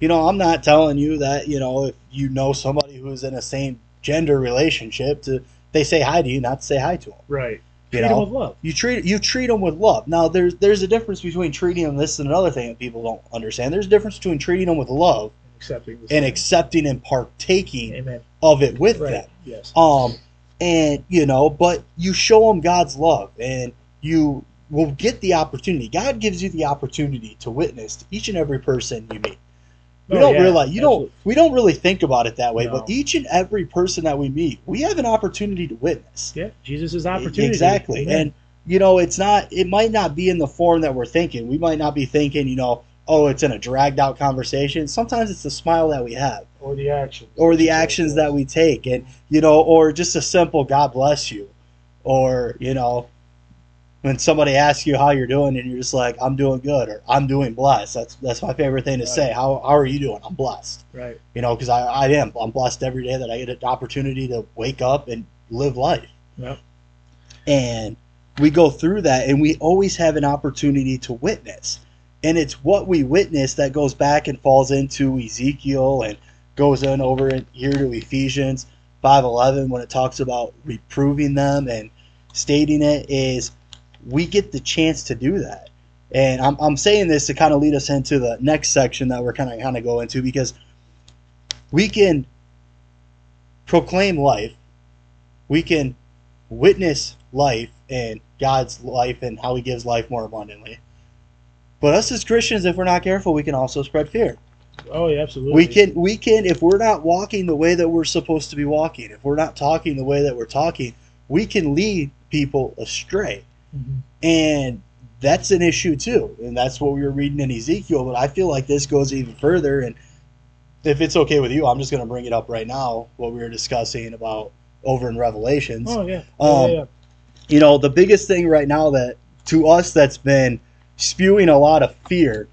Speaker 1: You know, I'm not telling you that, you know, if you know somebody who's in a same gender relationship to they say hi to you, not to say hi to them.
Speaker 2: Right.
Speaker 1: You
Speaker 2: Treat
Speaker 1: know,
Speaker 2: him with love.
Speaker 1: you treat you treat them with love. Now there's there's a difference between treating them. This is another thing that people don't understand. There's a difference between treating them with love
Speaker 2: Accepting
Speaker 1: and accepting and partaking
Speaker 2: Amen.
Speaker 1: of it with
Speaker 2: Right.
Speaker 1: them.
Speaker 2: Yes.
Speaker 1: Um, and you know, but you show them God's love, and you will get the opportunity. God gives you the opportunity to witness to each and every person you meet. We
Speaker 2: Oh,
Speaker 1: don't
Speaker 2: yeah,
Speaker 1: realize you
Speaker 2: absolutely.
Speaker 1: don't we don't really think about it that way, but each and every person that we meet, we have an opportunity to witness.
Speaker 2: Yeah. Jesus' opportunity.
Speaker 1: Exactly.
Speaker 2: Amen.
Speaker 1: And you know, it's not it might not be in the form that we're thinking. We might not be thinking, you know, oh, it's in a dragged out conversation. Sometimes it's the smile that we have
Speaker 2: or the action.
Speaker 1: or the actions that we take and you know, or just a simple God bless you. Or, you know, when somebody asks you how you're doing and you're just like, I'm doing good or I'm doing blessed. That's that's my favorite thing to
Speaker 2: Right.
Speaker 1: say. How how are you doing? I'm blessed.
Speaker 2: Right.
Speaker 1: You know, because I, I am. I'm blessed every day that I get an opportunity to wake up and live life
Speaker 2: Yep.
Speaker 1: and we go through that and we always have an opportunity to witness. And it's what we witness that goes back and falls into Ezekiel and goes in over in, here to Ephesians 5:11 when it talks about reproving them and stating it is we get the chance to do that. And I'm, I'm saying this to kind of lead us into the next section that we're kind of kind of go into because we can proclaim life, we can witness life and God's life and how He gives life more abundantly. But us as Christians, if we're not careful, we can also spread fear.
Speaker 2: Oh, yeah, absolutely.
Speaker 1: We can we can if we're not walking the way that we're supposed to be walking, if we're not talking the way that we're talking, we can lead people astray.
Speaker 2: Mhm.
Speaker 1: And that's an issue too. And that's what we were reading in Ezekiel, but I feel like this goes even further and if it's okay with you, I'm just going to bring it up right now what we were discussing about over in Revelations.
Speaker 2: Oh, yeah.
Speaker 1: Um,
Speaker 2: yeah, yeah.
Speaker 1: You know, the biggest thing right now that to us that's been spewing a lot of fear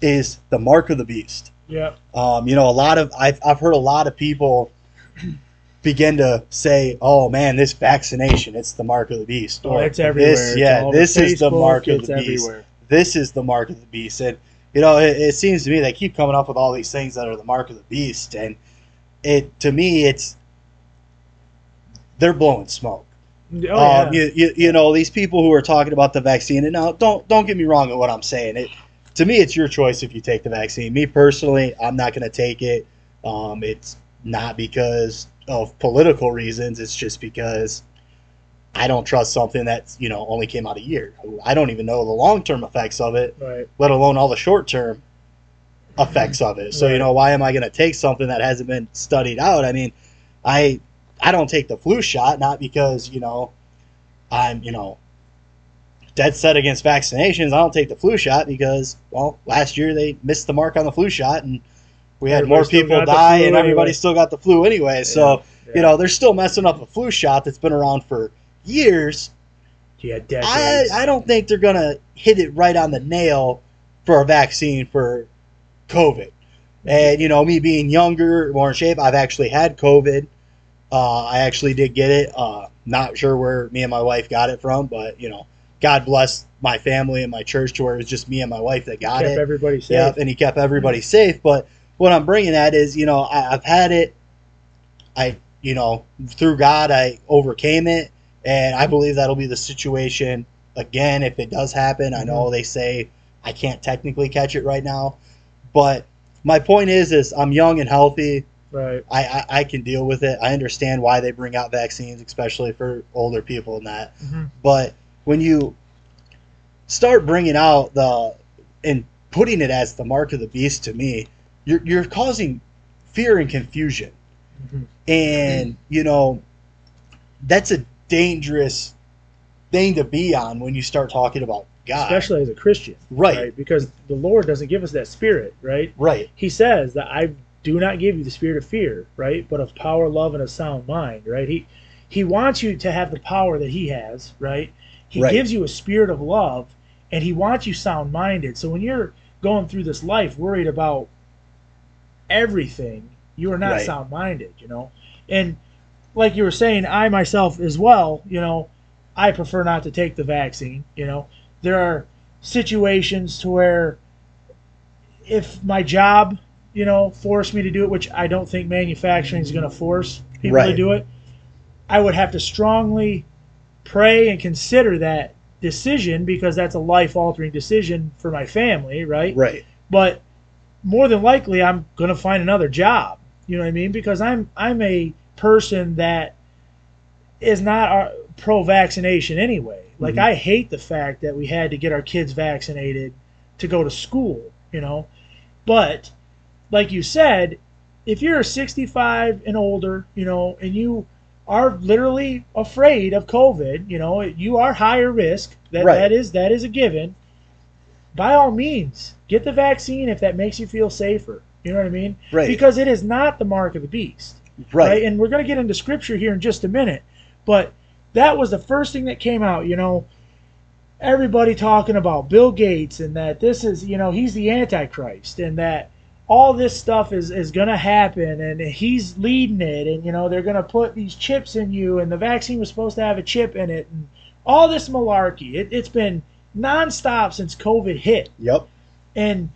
Speaker 1: is the mark of the beast.
Speaker 2: Yeah.
Speaker 1: Um, you know, a lot of I've I've heard a lot of people begin to say, "Oh man, this vaccination, it's the mark of the beast."
Speaker 2: Oh, it's everywhere.
Speaker 1: This, yeah, this is the mark of the beast.
Speaker 2: everywhere.
Speaker 1: This is the mark of the beast, and you know, it, it seems to me they keep coming up with all these things that are the mark of the beast, and it to me, it's they're blowing smoke.
Speaker 2: Oh, yeah.
Speaker 1: Um, you, you, you know these people who are talking about the vaccine, and now don't don't get me wrong at what I'm saying. It to me, it's your choice if you take the vaccine. Me personally, I'm not going to take it. Um, it's not because of political reasons. It's just because I don't trust something that's you know only came out a year. I don't even know the long term effects of it,
Speaker 2: right.
Speaker 1: let alone all the short term effects of it. So you know why am I going to take something that hasn't been studied out? I mean, I I don't take the flu shot not because you know I'm you know dead set against vaccinations. I don't take the flu shot because well last year they missed the mark on the flu shot and we had
Speaker 2: Everybody
Speaker 1: more people die and everybody
Speaker 2: anyway.
Speaker 1: still got the flu anyway. So
Speaker 2: Yeah.
Speaker 1: you know they're still messing up a flu shot that's been around for years.
Speaker 2: yeah,
Speaker 1: I. I don't think they're gonna hit it right on the nail for a vaccine for COVID. And you know, me being younger, more in shape, I've actually had COVID. Uh, I actually did get it. Uh, not sure where me and my wife got it from, but you know, God bless my family and my church to where it was just me and my wife that got
Speaker 2: kept
Speaker 1: it.
Speaker 2: everybody safe.
Speaker 1: Yep, and he kept everybody safe. But what I'm bringing at is, you know, I, I've had it. I, you know, through God, I overcame it, and I believe that'll be the situation again if it does happen. I know they say I can't technically catch it right now, but my point is, is I'm young and healthy.
Speaker 2: Right.
Speaker 1: I, I, I can deal with it. I understand why they bring out vaccines, especially for older people and that.
Speaker 2: Mhm.
Speaker 1: But when you start bringing out the and putting it as the mark of the beast to me, you're you're causing fear and confusion.
Speaker 2: Mhm.
Speaker 1: And you know that's a dangerous thing to be on when you start talking about God.
Speaker 2: Especially as a Christian.
Speaker 1: right,
Speaker 2: Because the Lord doesn't give us that spirit, right?
Speaker 1: right,
Speaker 2: He says that I do not give you the spirit of fear, right? But of power, love, and a sound mind, right? He he wants you to have the power that he has, right? He
Speaker 1: Right.
Speaker 2: gives you a spirit of love and he wants you sound minded. So when you're going through this life worried about everything, you are not
Speaker 1: Right.
Speaker 2: sound minded, you know? And like you were saying, I myself as well, you know, I prefer not to take the vaccine, you know. There are situations to where if my job, you know, forced me to do it, which I don't think manufacturing is going to force people to do it, I would have to strongly pray and consider that decision because that's a life altering decision for my family, right?
Speaker 1: right,
Speaker 2: But more than likely, I'm going to find another job. You know what I mean? Because I'm I'm a person that is not pro vaccination anyway. Like
Speaker 1: Mhm.
Speaker 2: I hate the fact that we had to get our kids vaccinated to go to school. You know, but like you said, if you're 65 and older, you know, and you are literally afraid of COVID, you know, you are higher risk. That
Speaker 1: Right.
Speaker 2: that is that is a given. By all means, get the vaccine if that makes you feel safer. You know what I mean?
Speaker 1: right,
Speaker 2: Because it is not the mark of the beast.
Speaker 1: right,
Speaker 2: And we're going to get into scripture here in just a minute. But that was the first thing that came out, you know. Everybody talking about Bill Gates and that this is, you know, he's the Antichrist and that all this stuff is, is going to happen and he's leading it and, you know, they're going to put these chips in you and the vaccine was supposed to have a chip in it and all this malarkey. It, it's been nonstop since COVID hit.
Speaker 1: Yep.
Speaker 2: And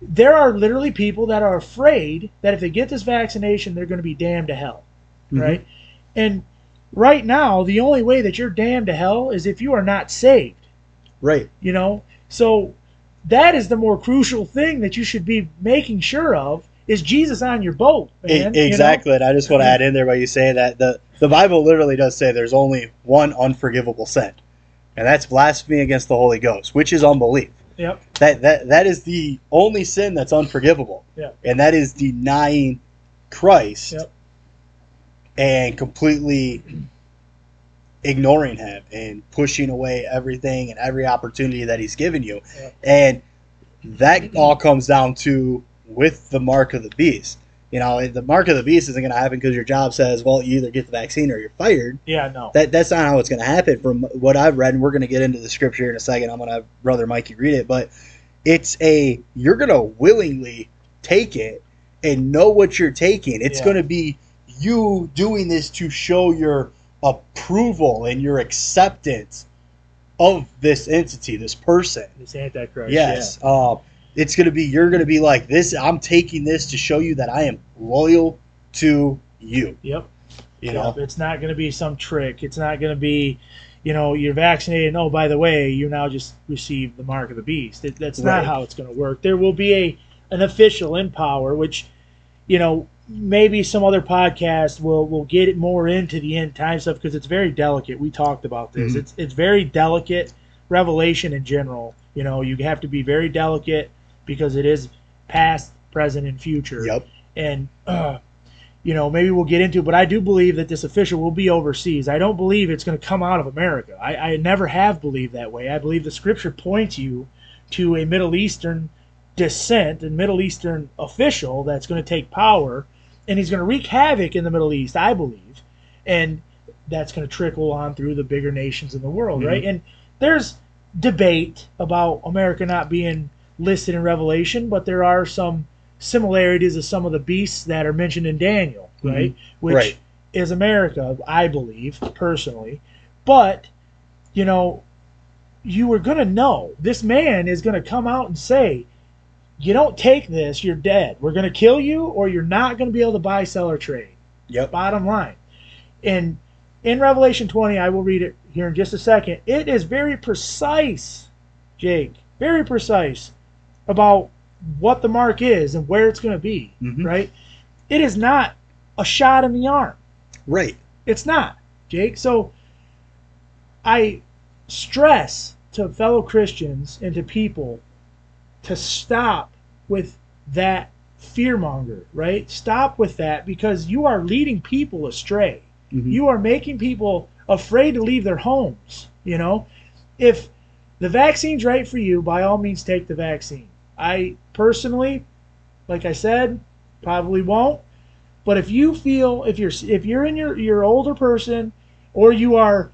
Speaker 2: there are literally people that are afraid that if they get this vaccination, they're going to be damned to hell,
Speaker 1: Mhm.
Speaker 2: right? And right now, the only way that you're damned to hell is if you are not saved,
Speaker 1: Right.
Speaker 2: you know? So that is the more crucial thing that you should be making sure of is Jesus on your boat, man. you know?
Speaker 1: exactly. And I just want to add in there by you say that the the Bible literally does say there's only one unforgivable sin, and that's blasphemy against the Holy Ghost, which is unbelief.
Speaker 2: Yep.
Speaker 1: That that that is the only sin that's unforgivable.
Speaker 2: Yeah.
Speaker 1: And that is denying Christ
Speaker 2: Yep.
Speaker 1: and completely ignoring him and pushing away everything and every opportunity that he's given you.
Speaker 2: Yeah.
Speaker 1: And that all comes down to with the mark of the beast. You know, the mark of the beast isn't going to happen because your job says, well, you either get the vaccine or you're fired.
Speaker 2: Yeah, no.
Speaker 1: That that's not how it's going to happen. From what I've read, and we're going to get into the scripture in a second. I'm going to have brother Mikey read it, but it's a you're going to willingly take it and know what you're taking. It's
Speaker 2: Yeah.
Speaker 1: going to be you doing this to show your approval and your acceptance of this entity, this person.
Speaker 2: This Antichrist.
Speaker 1: Yes. Uh, it's going to be, you're going to be like, this, I'm taking this to show you that I am loyal to you.
Speaker 2: Yep.
Speaker 1: You know?
Speaker 2: It's not going to be some trick. It's not going to be, you know, you're vaccinated. Oh, by the way, you now just received the mark of the beast. It, that's
Speaker 1: Right.
Speaker 2: not how it's going to work. There will be a an official in power, which, you know, maybe some other podcast will will get it more into the end time stuff because it's very delicate. We talked about this.
Speaker 1: Mhm.
Speaker 2: It's it's very delicate. Revelation in general, you know, you have to be very delicate because it is past, present, and future.
Speaker 1: Yep.
Speaker 2: and uh, you know maybe we'll get into it but i do believe that this official will be overseas. I don't believe it's going to come out of america. I, I never have believed that way. I believe the scripture points you to a middle eastern descent and middle eastern official that's going to take power and he's going to wreak havoc in the middle east i believe and that's going to trickle on through the bigger nations in the world
Speaker 1: Mhm.
Speaker 2: right? And there's debate about america not being listed in revelation but there are some similarities of some of the beasts that are mentioned in Daniel, mhm. right? Which
Speaker 1: Right.
Speaker 2: is America, I believe, personally. But, you know, you were going to know. This man is going to come out and say, you don't take this, you're dead. We're going to kill you, or you're not going to be able to buy, sell, or trade.
Speaker 1: Yep.
Speaker 2: Bottom line. And in Revelation 20, I will read it here in just a second. It is very precise, Jake, very precise about what the mark is and where it's going to be,
Speaker 1: Mhm.
Speaker 2: right? It is not a shot in the arm.
Speaker 1: Right.
Speaker 2: It's not, Jake. So I stress to fellow Christians and to people to stop with that fearmonger, right? Stop with that because you are leading people astray.
Speaker 1: Mhm.
Speaker 2: You are making people afraid to leave their homes, you know? If the vaccine's right for you, by all means take the vaccine. I personally, like I said, probably won't. But if you feel if you're if you're in your your older person or you are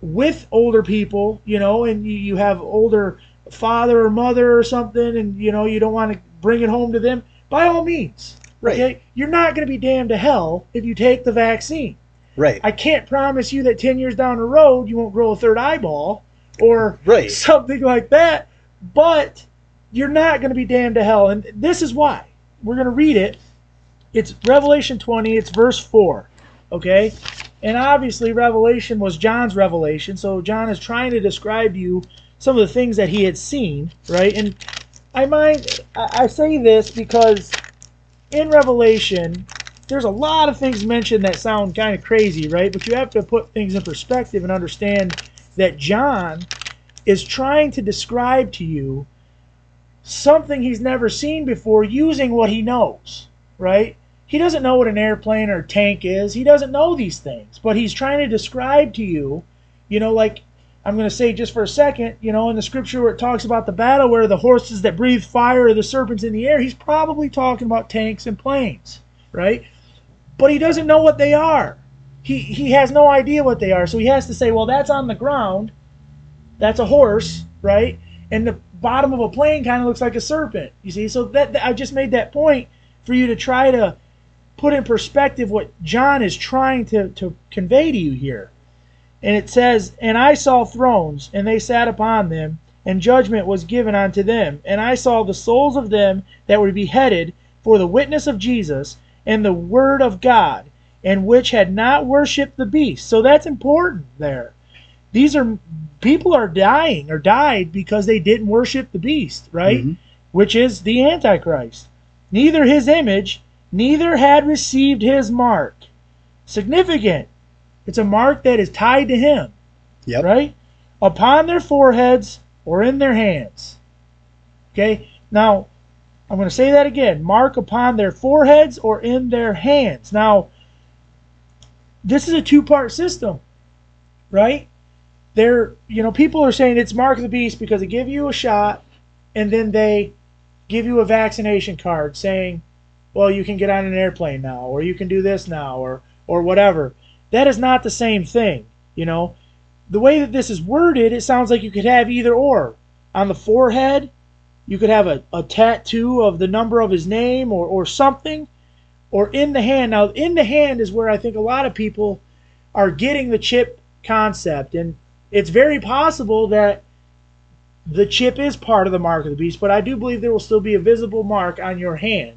Speaker 2: with older people, you know, and you, you have older father or mother or something, and you know you don't want to bring it home to them, by all means,
Speaker 1: Right.
Speaker 2: okay, you're not going to be damned to hell if you take the vaccine.
Speaker 1: Right.
Speaker 2: I can't promise you that ten years down the road you won't grow a third eyeball or
Speaker 1: Right.
Speaker 2: something like that, but you're not going to be damned to hell. And this is why. We're going to read it. It's Revelation 20, it's verse 4. Okay? And obviously, Revelation was John's revelation. So John is trying to describe you some of the things that he had seen, right? And I mind, I say this because in Revelation, there's a lot of things mentioned that sound kind of crazy, right? But you have to put things in perspective and understand that John is trying to describe to you something he's never seen before using what he knows, right? He doesn't know what an airplane or tank is. He doesn't know these things, but he's trying to describe to you, you know, like I'm going to say just for a second, you know, in the scripture where it talks about the battle where the horses that breathe fire or the serpents in the air, he's probably talking about tanks and planes, right? But he doesn't know what they are. He, he has no idea what they are. So he has to say, well, that's on the ground. That's a horse, right? And the bottom of a plane kind of looks like a serpent. You see? So that, that I just made that point for you to try to put in perspective what John is trying to, to convey to you here. and it says, And I saw thrones, and they sat upon them, and judgment was given unto them. And I saw the souls of them that were beheaded for the witness of Jesus and the word of God, and which had not worshipped the beast. So that's important there. These are people are dying or died because they didn't worship the beast, right?
Speaker 1: Mhm.
Speaker 2: Which is the Antichrist. Neither his image, neither had received his mark. Significant. It's a mark that is tied to him,
Speaker 1: Yep.
Speaker 2: right? Upon their foreheads or in their hands. Okay? Now, I'm going to say that again. Mark upon their foreheads or in their hands. Now, this is a two-part system, right? There, you know, people are saying it's mark of the beast because they give you a shot and then they give you a vaccination card saying, well, you can get on an airplane now or you can do this now or or whatever. That is not the same thing, you know. The way that this is worded, it sounds like you could have either or. On the forehead, you could have a, a tattoo of the number of his name or, or something, or in the hand. Now, in the hand is where I think a lot of people are getting the chip concept. And it's very possible that the chip is part of the mark of the beast, but I do believe there will still be a visible mark on your hand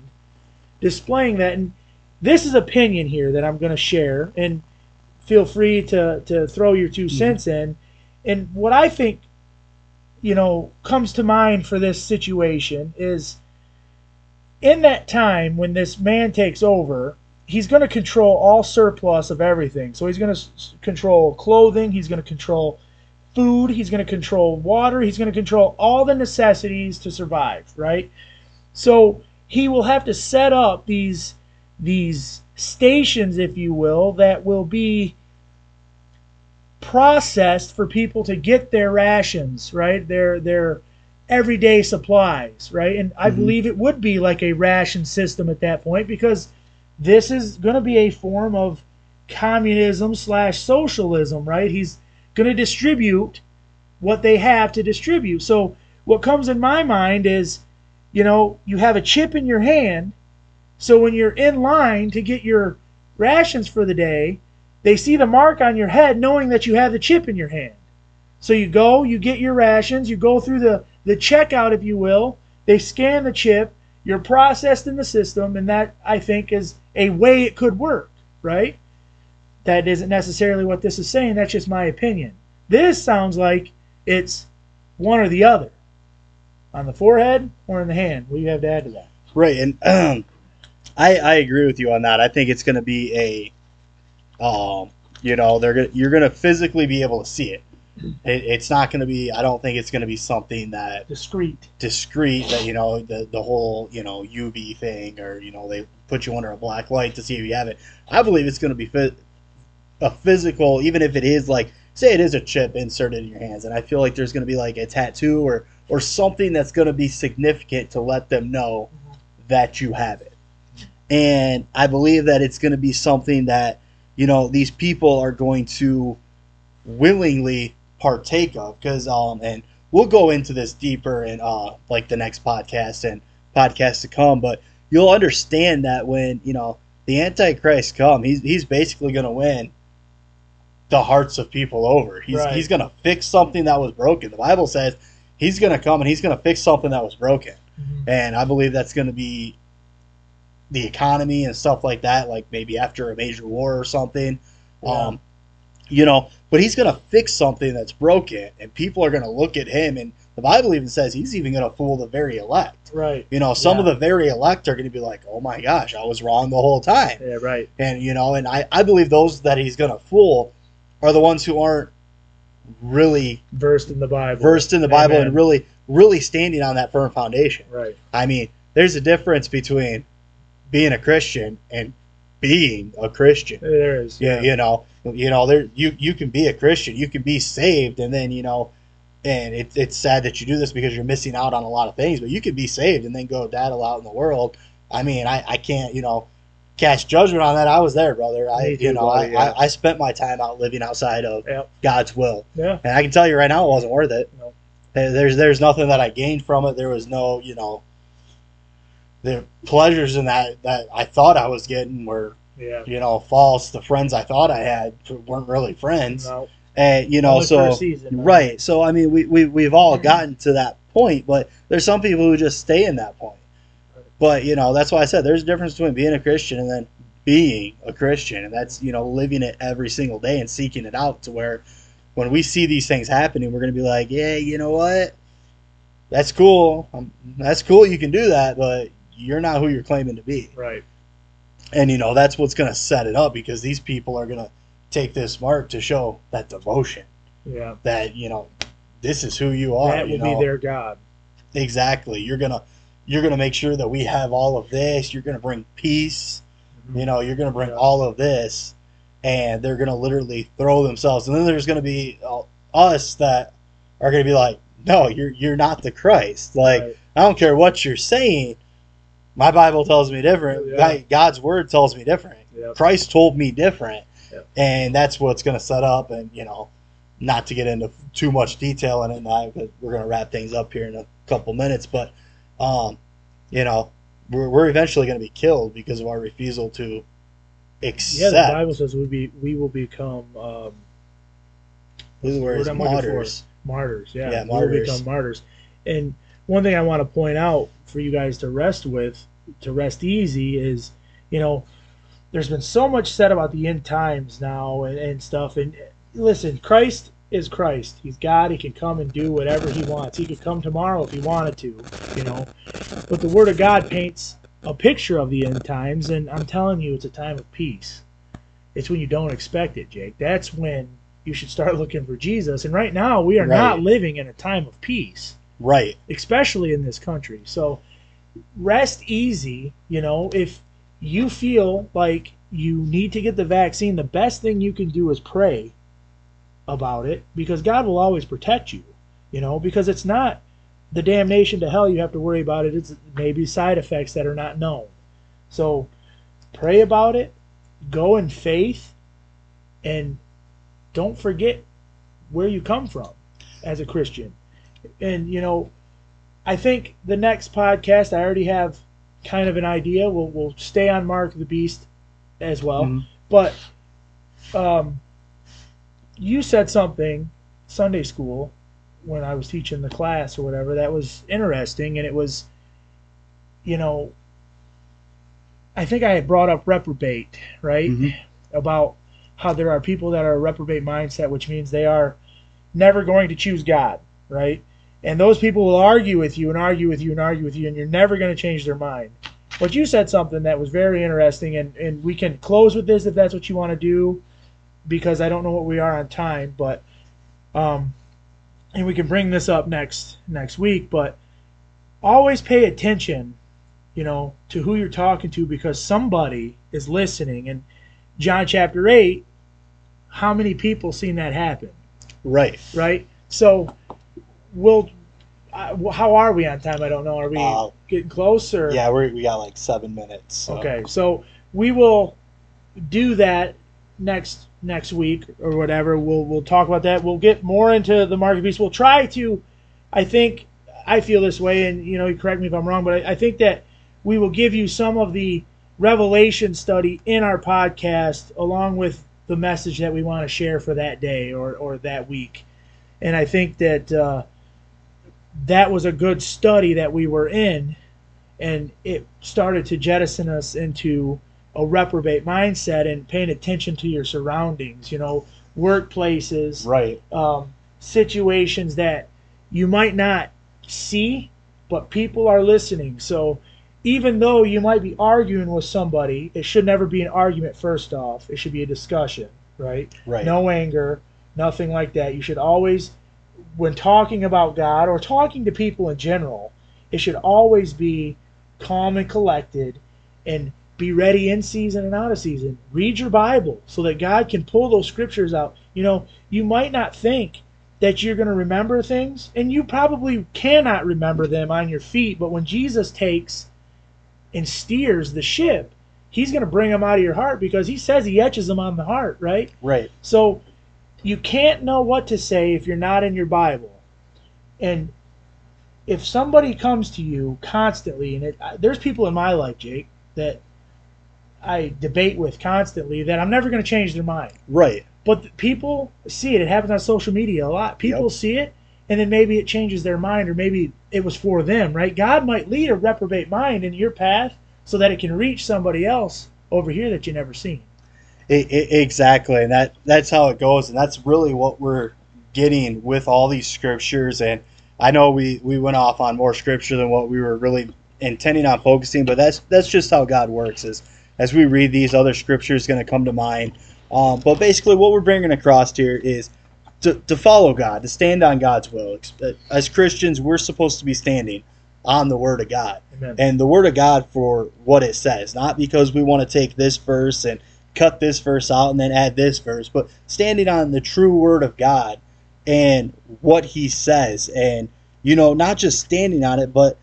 Speaker 2: displaying that. And this is opinion here that I'm going to share, and feel free to, to throw your 2 mm-hmm. cents in. And what I think, you know, comes to mind for this situation is in that time when this man takes over, he's going to control all surplus of everything. So he's going to s- control clothing, he's going to control food, he's going to control water, he's going to control all the necessities to survive, right? So he will have to set up these these stations, if you will, that will be processed for people to get their rations, right? Their their everyday supplies, right? And I
Speaker 1: Mhm.
Speaker 2: believe it would be like a ration system at that point because this is going to be a form of communism slash socialism, right? He's going to distribute what they have to distribute. So what comes in my mind is, you know, you have a chip in your hand. So when you're in line to get your rations for the day, they see the mark on your head knowing that you have the chip in your hand. So you go, you get your rations, you go through the, the checkout, if you will. They scan the chip, you're processed in the system, and that, I think, is a way it could work, right? That isn't necessarily what this is saying, that's just my opinion. This sounds like it's one or the other on the forehead or in the hand. What do you have to add to that?
Speaker 1: Right, and um, I I agree with you on that. I think it's going to be a, um, you know, they're gonna you're going to physically be able to see it. It it's not going to be. I don't think it's going to be something that
Speaker 2: Discreet.
Speaker 1: discreet that you know the the whole you know UV thing or you know they put you under a black light to see if you have it. I believe it's going to be fi- a physical, even if it is like say it is a chip inserted in your hands, and I feel like there's going to be like a tattoo or or something that's going to be significant to let them know that you have it. And I believe that it's going to be something that you know these people are going to willingly partake of because um and we'll go into this deeper in uh like the next podcast and podcasts to come but you'll understand that when you know the antichrist come he's he's basically going to win the hearts of people over. He's
Speaker 2: Right.
Speaker 1: he's going to fix something that was broken. The bible says he's going to come and he's going to fix something that was broken. And i believe that's going to be the economy and stuff like that like maybe after a major war or something.
Speaker 2: Yeah.
Speaker 1: um you know but he's going to fix something that's broken and people are going to look at him and the bible even says he's even going to fool the very elect
Speaker 2: Right.
Speaker 1: you know some of the very elect are going to be like oh my gosh i was wrong the whole time
Speaker 2: Yeah, right.
Speaker 1: and you know and i, I believe those that he's going to fool are the ones who aren't really
Speaker 2: Versed in the Bible.
Speaker 1: versed in the bible
Speaker 2: Amen.
Speaker 1: and really really standing on that firm foundation
Speaker 2: Right.
Speaker 1: I mean, there's a difference between being a Christian and being a Christian.
Speaker 2: There is.
Speaker 1: Yeah, you know, you know, there you you can be a Christian, you can be saved, and then you know, and it's it's sad that you do this because you're missing out on a lot of things. But you could be saved and then go daddle out in the world. I mean, I I can't you know cast judgment on that. I was there, brother. I you know I,
Speaker 2: yeah.
Speaker 1: I I spent my time out living outside of
Speaker 2: Yep.
Speaker 1: God's will,
Speaker 2: Yeah.
Speaker 1: and I can tell you right now, it wasn't worth it.
Speaker 2: No.
Speaker 1: There- There's there's nothing that I gained from it. There was no you know the pleasures in that that I thought I was getting were
Speaker 2: Yeah.
Speaker 1: you know false. The friends I thought I had weren't really friends.
Speaker 2: No.
Speaker 1: and you know,
Speaker 2: Only
Speaker 1: so
Speaker 2: season,
Speaker 1: right. So I mean, we we we've all
Speaker 2: Mhm.
Speaker 1: gotten to that point, but there's some people who just stay in that point. But you know, that's why I said there's a difference between being a Christian and then being a Christian, and that's you know living it every single day and seeking it out to where when we see these things happening, we're gonna be like, yeah, you know what? That's cool. Um, that's cool. You can do that, but you're not who you're claiming to be.
Speaker 2: Right.
Speaker 1: And you know that's what's going to set it up because these people are going to take this mark to show that devotion
Speaker 2: Yeah.
Speaker 1: that you know this is who you are.
Speaker 2: that
Speaker 1: you
Speaker 2: will
Speaker 1: know?
Speaker 2: be their God.
Speaker 1: exactly. You're gonna you're gonna make sure that we have all of this. You're gonna bring peace. You know, you're gonna bring
Speaker 2: Yeah.
Speaker 1: all of this, and they're gonna literally throw themselves. And then there's gonna be uh, us that are gonna be like, no, you're you're not the Christ. Like
Speaker 2: Right.
Speaker 1: I don't care what you're saying. My Bible tells me different.
Speaker 2: Yeah.
Speaker 1: God's word tells me different.
Speaker 2: Yep.
Speaker 1: Christ told me different.
Speaker 2: Yep.
Speaker 1: And that's what's going to set up. And, you know, not to get into too much detail in it now, but we're going to wrap things up here in a couple minutes. But, um, you know, we're, we're eventually going to be killed because of our refusal to accept.
Speaker 2: Yeah, the Bible says we be we will become um,
Speaker 1: the word
Speaker 2: Word
Speaker 1: is
Speaker 2: I'm looking for.
Speaker 1: martyrs.
Speaker 2: martyrs. Yeah,
Speaker 1: Yeah,
Speaker 2: we will become martyrs. And one thing I want to point out for you guys to rest with, to rest easy, is you know, there's been so much said about the end times now and, and stuff. And listen, Christ is Christ. He's God. He can come and do whatever he wants. He could come tomorrow if he wanted to, you know. But the Word of God paints a picture of the end times, and I'm telling you, it's a time of peace. It's when you don't expect it, Jake. That's when you should start looking for Jesus. And right now, we are not living in a time of peace,
Speaker 1: Right.
Speaker 2: especially in this country. So rest easy. You know, if you feel like you need to get the vaccine, the best thing you can do is pray about it because God will always protect you. You know, because it's not the damnation to hell you have to worry about it. It's maybe side effects that are not known. So pray about it, go in faith, and don't forget where you come from as a Christian. And, you know, I think the next podcast, I already have kind of an idea. We'll, we'll stay on Mark the Beast as well.
Speaker 1: Mhm.
Speaker 2: But um, you said something Sunday school when I was teaching the class or whatever that was interesting, and it was, you know, I think I had brought up reprobate, right?
Speaker 1: Mhm.
Speaker 2: About how there are people that are a reprobate mindset, which means they are never going to choose God, right? And those people will argue with you and argue with you and argue with you, and you're never going to change their mind. But you said something that was very interesting, and, and we can close with this if that's what you want to do, because I don't know what we are on time, but um, and we can bring this up next next week. But always pay attention, you know, to who you're talking to, because somebody is listening. And John chapter eight, how many people seen that happen?
Speaker 1: Right.
Speaker 2: right? So, we'll. Uh, how are we on time? I don't know. Are we
Speaker 1: Uh,
Speaker 2: getting close or?
Speaker 1: Yeah, we we got like seven minutes. so-
Speaker 2: Okay, so we will do that next next week or whatever. We'll we'll talk about that. We'll get more into the market piece. We'll try to. I think I feel this way, and you know, you correct me if I'm wrong, but I, I think that we will give you some of the revelation study in our podcast along with the message that we want to share for that day or or that week. And I think that uh, that was a good study that we were in and it started to jettison us into a reprobate mindset and paying attention to your surroundings you know workplaces
Speaker 1: Right.
Speaker 2: um, situations that you might not see but people are listening so even though you might be arguing with somebody it should never be an argument first off it should be a discussion right
Speaker 1: Right.
Speaker 2: no anger, nothing like that. You should always, when talking about God or talking to people in general, it should always be calm and collected and be ready in season and out of season. Read your Bible so that God can pull those scriptures out. You know, you might not think that you're going to remember things, and you probably cannot remember them on your feet, but when Jesus takes and steers the ship, he's going to bring them out of your heart because he says he etches them on the heart, right?
Speaker 1: Right.
Speaker 2: So you can't know what to say if you're not in your Bible. And if somebody comes to you constantly, and it, there's people in my life, Jake, that I debate with constantly that I'm never going to change their mind.
Speaker 1: Right.
Speaker 2: but people see it. It happens on social media a lot. People
Speaker 1: Yep.
Speaker 2: see it, and then maybe it changes their mind, or maybe it was for them, right? God might lead a reprobate mind in your path so that it can reach somebody else over here that you never seen.
Speaker 1: I- I- exactly, and that that's how it goes, and that's really what we're getting with all these scriptures. And I know we we went off on more scripture than what we were really intending on focusing, but that's that's just how God works. Is as we read these, other scriptures going to come to mind. Um, but basically, what we're bringing across here is to, to follow God, to stand on God's will. As Christians, we're supposed to be standing on the Word of God
Speaker 2: Amen.
Speaker 1: and the word of God for what it says, not because we want to take this verse and cut this verse out and then add this verse, but standing on the true word of God and what he says and you know, not just standing on it, but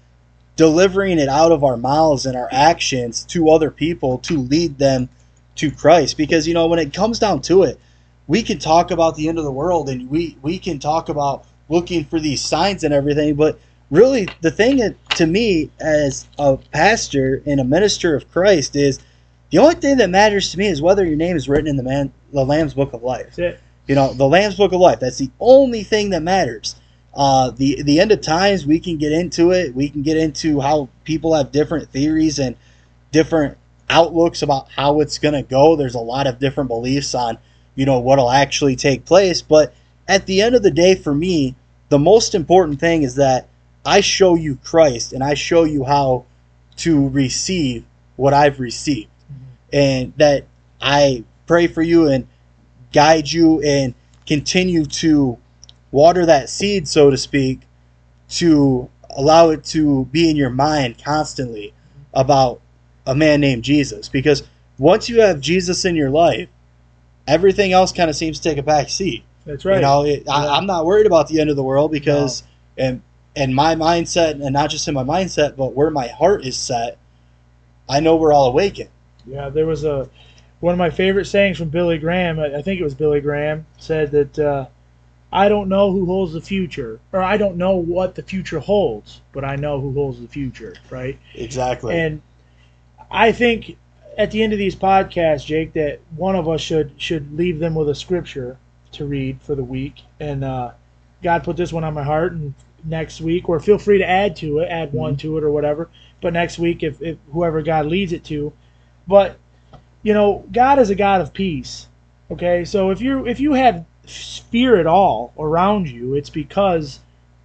Speaker 1: delivering it out of our mouths and our actions to other people to lead them to Christ. Because you know, when it comes down to it, we can talk about the end of the world and we we can talk about looking for these signs and everything, but really the thing that to me as a pastor and a minister of Christ is the only thing that matters to me is whether your name is written in the man the Lamb's Book of Life.
Speaker 2: That's it.
Speaker 1: You know, the Lamb's Book of Life. That's the only thing that matters. Uh, the the end of times we can get into it. We can get into how people have different theories and different outlooks about how it's going to go. There's a lot of different beliefs on you know what'll actually take place. But at the end of the day, for me, the most important thing is that I show you Christ and I show you how to receive what I've received, and that I pray for you and guide you and continue to water that seed, so to speak, to allow it to be in your mind constantly about a man named Jesus. Because once you have Jesus in your life, everything else kind of seems to take a back seat.
Speaker 2: That's right.
Speaker 1: You know, it,
Speaker 2: Yeah.
Speaker 1: I, I'm not worried about the end of the world because, and and my mindset, and not just in my mindset, but where my heart is set, I know we're all awakened.
Speaker 2: Yeah, there was a one of my favorite sayings from Billy Graham. I think it was Billy Graham said that uh, I don't know who holds the future, or I don't know what the future holds, but I know who holds the future, right?
Speaker 1: Exactly.
Speaker 2: And I think at the end of these podcasts, Jake, that one of us should should leave them with a scripture to read for the week. And uh, God put this one on my heart, and next week, or feel free to add to it, add one to it or whatever. But next week, if, if whoever God leads it to, but you know, God is a God of peace. Okay, so if you if you have fear at all around you, it's because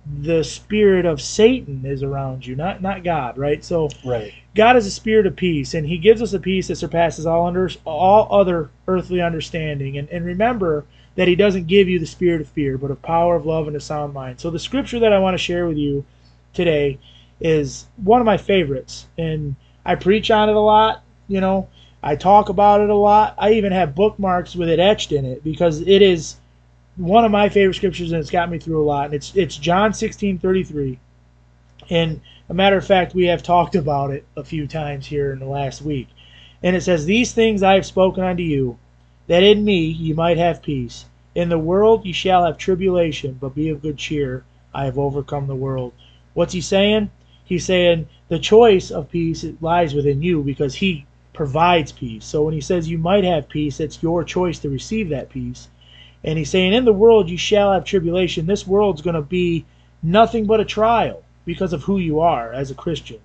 Speaker 2: the spirit of Satan is around you, not not God, right? So
Speaker 1: right.
Speaker 2: God is a spirit of peace, and He gives us a peace that surpasses all under all other earthly understanding. And, and remember that He doesn't give you the spirit of fear, but of power, of love, and a sound mind. So the scripture that I want to share with you today is one of my favorites, and I preach on it a lot. You know, I talk about it a lot. I even have bookmarks with it etched in it because it is one of my favorite scriptures, and it's got me through a lot. And it's it's John sixteen thirty three, and a matter of fact, we have talked about it a few times here in the last week. And it says, These things I have spoken unto you, that in me ye might have peace. In the world ye shall have tribulation, but be of good cheer. I have overcome the world. What's he saying? He's saying the choice of peace lies within you because he provides peace. So when he says you might have peace, it's your choice to receive that peace. And he's saying, In the world you shall have tribulation. This world's going to be nothing but a trial because of who you are as a Christian.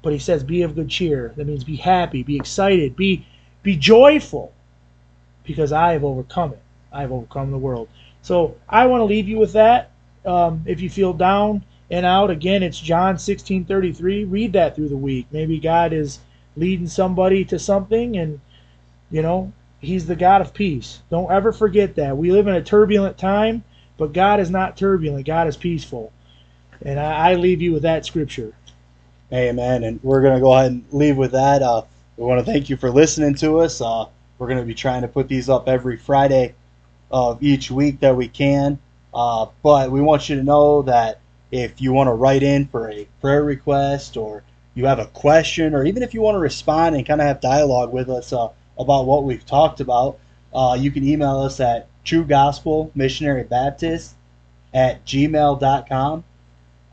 Speaker 2: But he says, be of good cheer. That means be happy, be excited, be be joyful, because I have overcome it. I have overcome the world. So I want to leave you with that. Um, if you feel down and out, again, it's John sixteen thirty three. Read that through the week. Maybe God is leading somebody to something, and you know He's the God of peace. Don't ever forget that. We live in a turbulent time, but God is not turbulent. God is peaceful. And I, I leave you with that scripture.
Speaker 1: Amen. And we're to go ahead and leave with that. Uh, we want to thank you for listening to us. Uh, we're to be trying to put these up every Friday of each week that we can. Uh, but we want you to know that if you want to write in for a prayer request or you have a question or even if you want to respond and kind of have dialogue with us uh, about what we've talked about, uh, you can email us at True Gospel Missionary Baptist at gmail.com.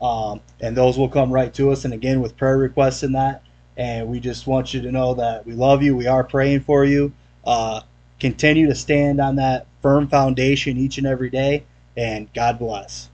Speaker 1: Um, and those will come right to us. And again, with prayer requests and that. And we just want you to know that we love you. We are praying for you. Uh, continue to stand on that firm foundation each and every day, and God bless.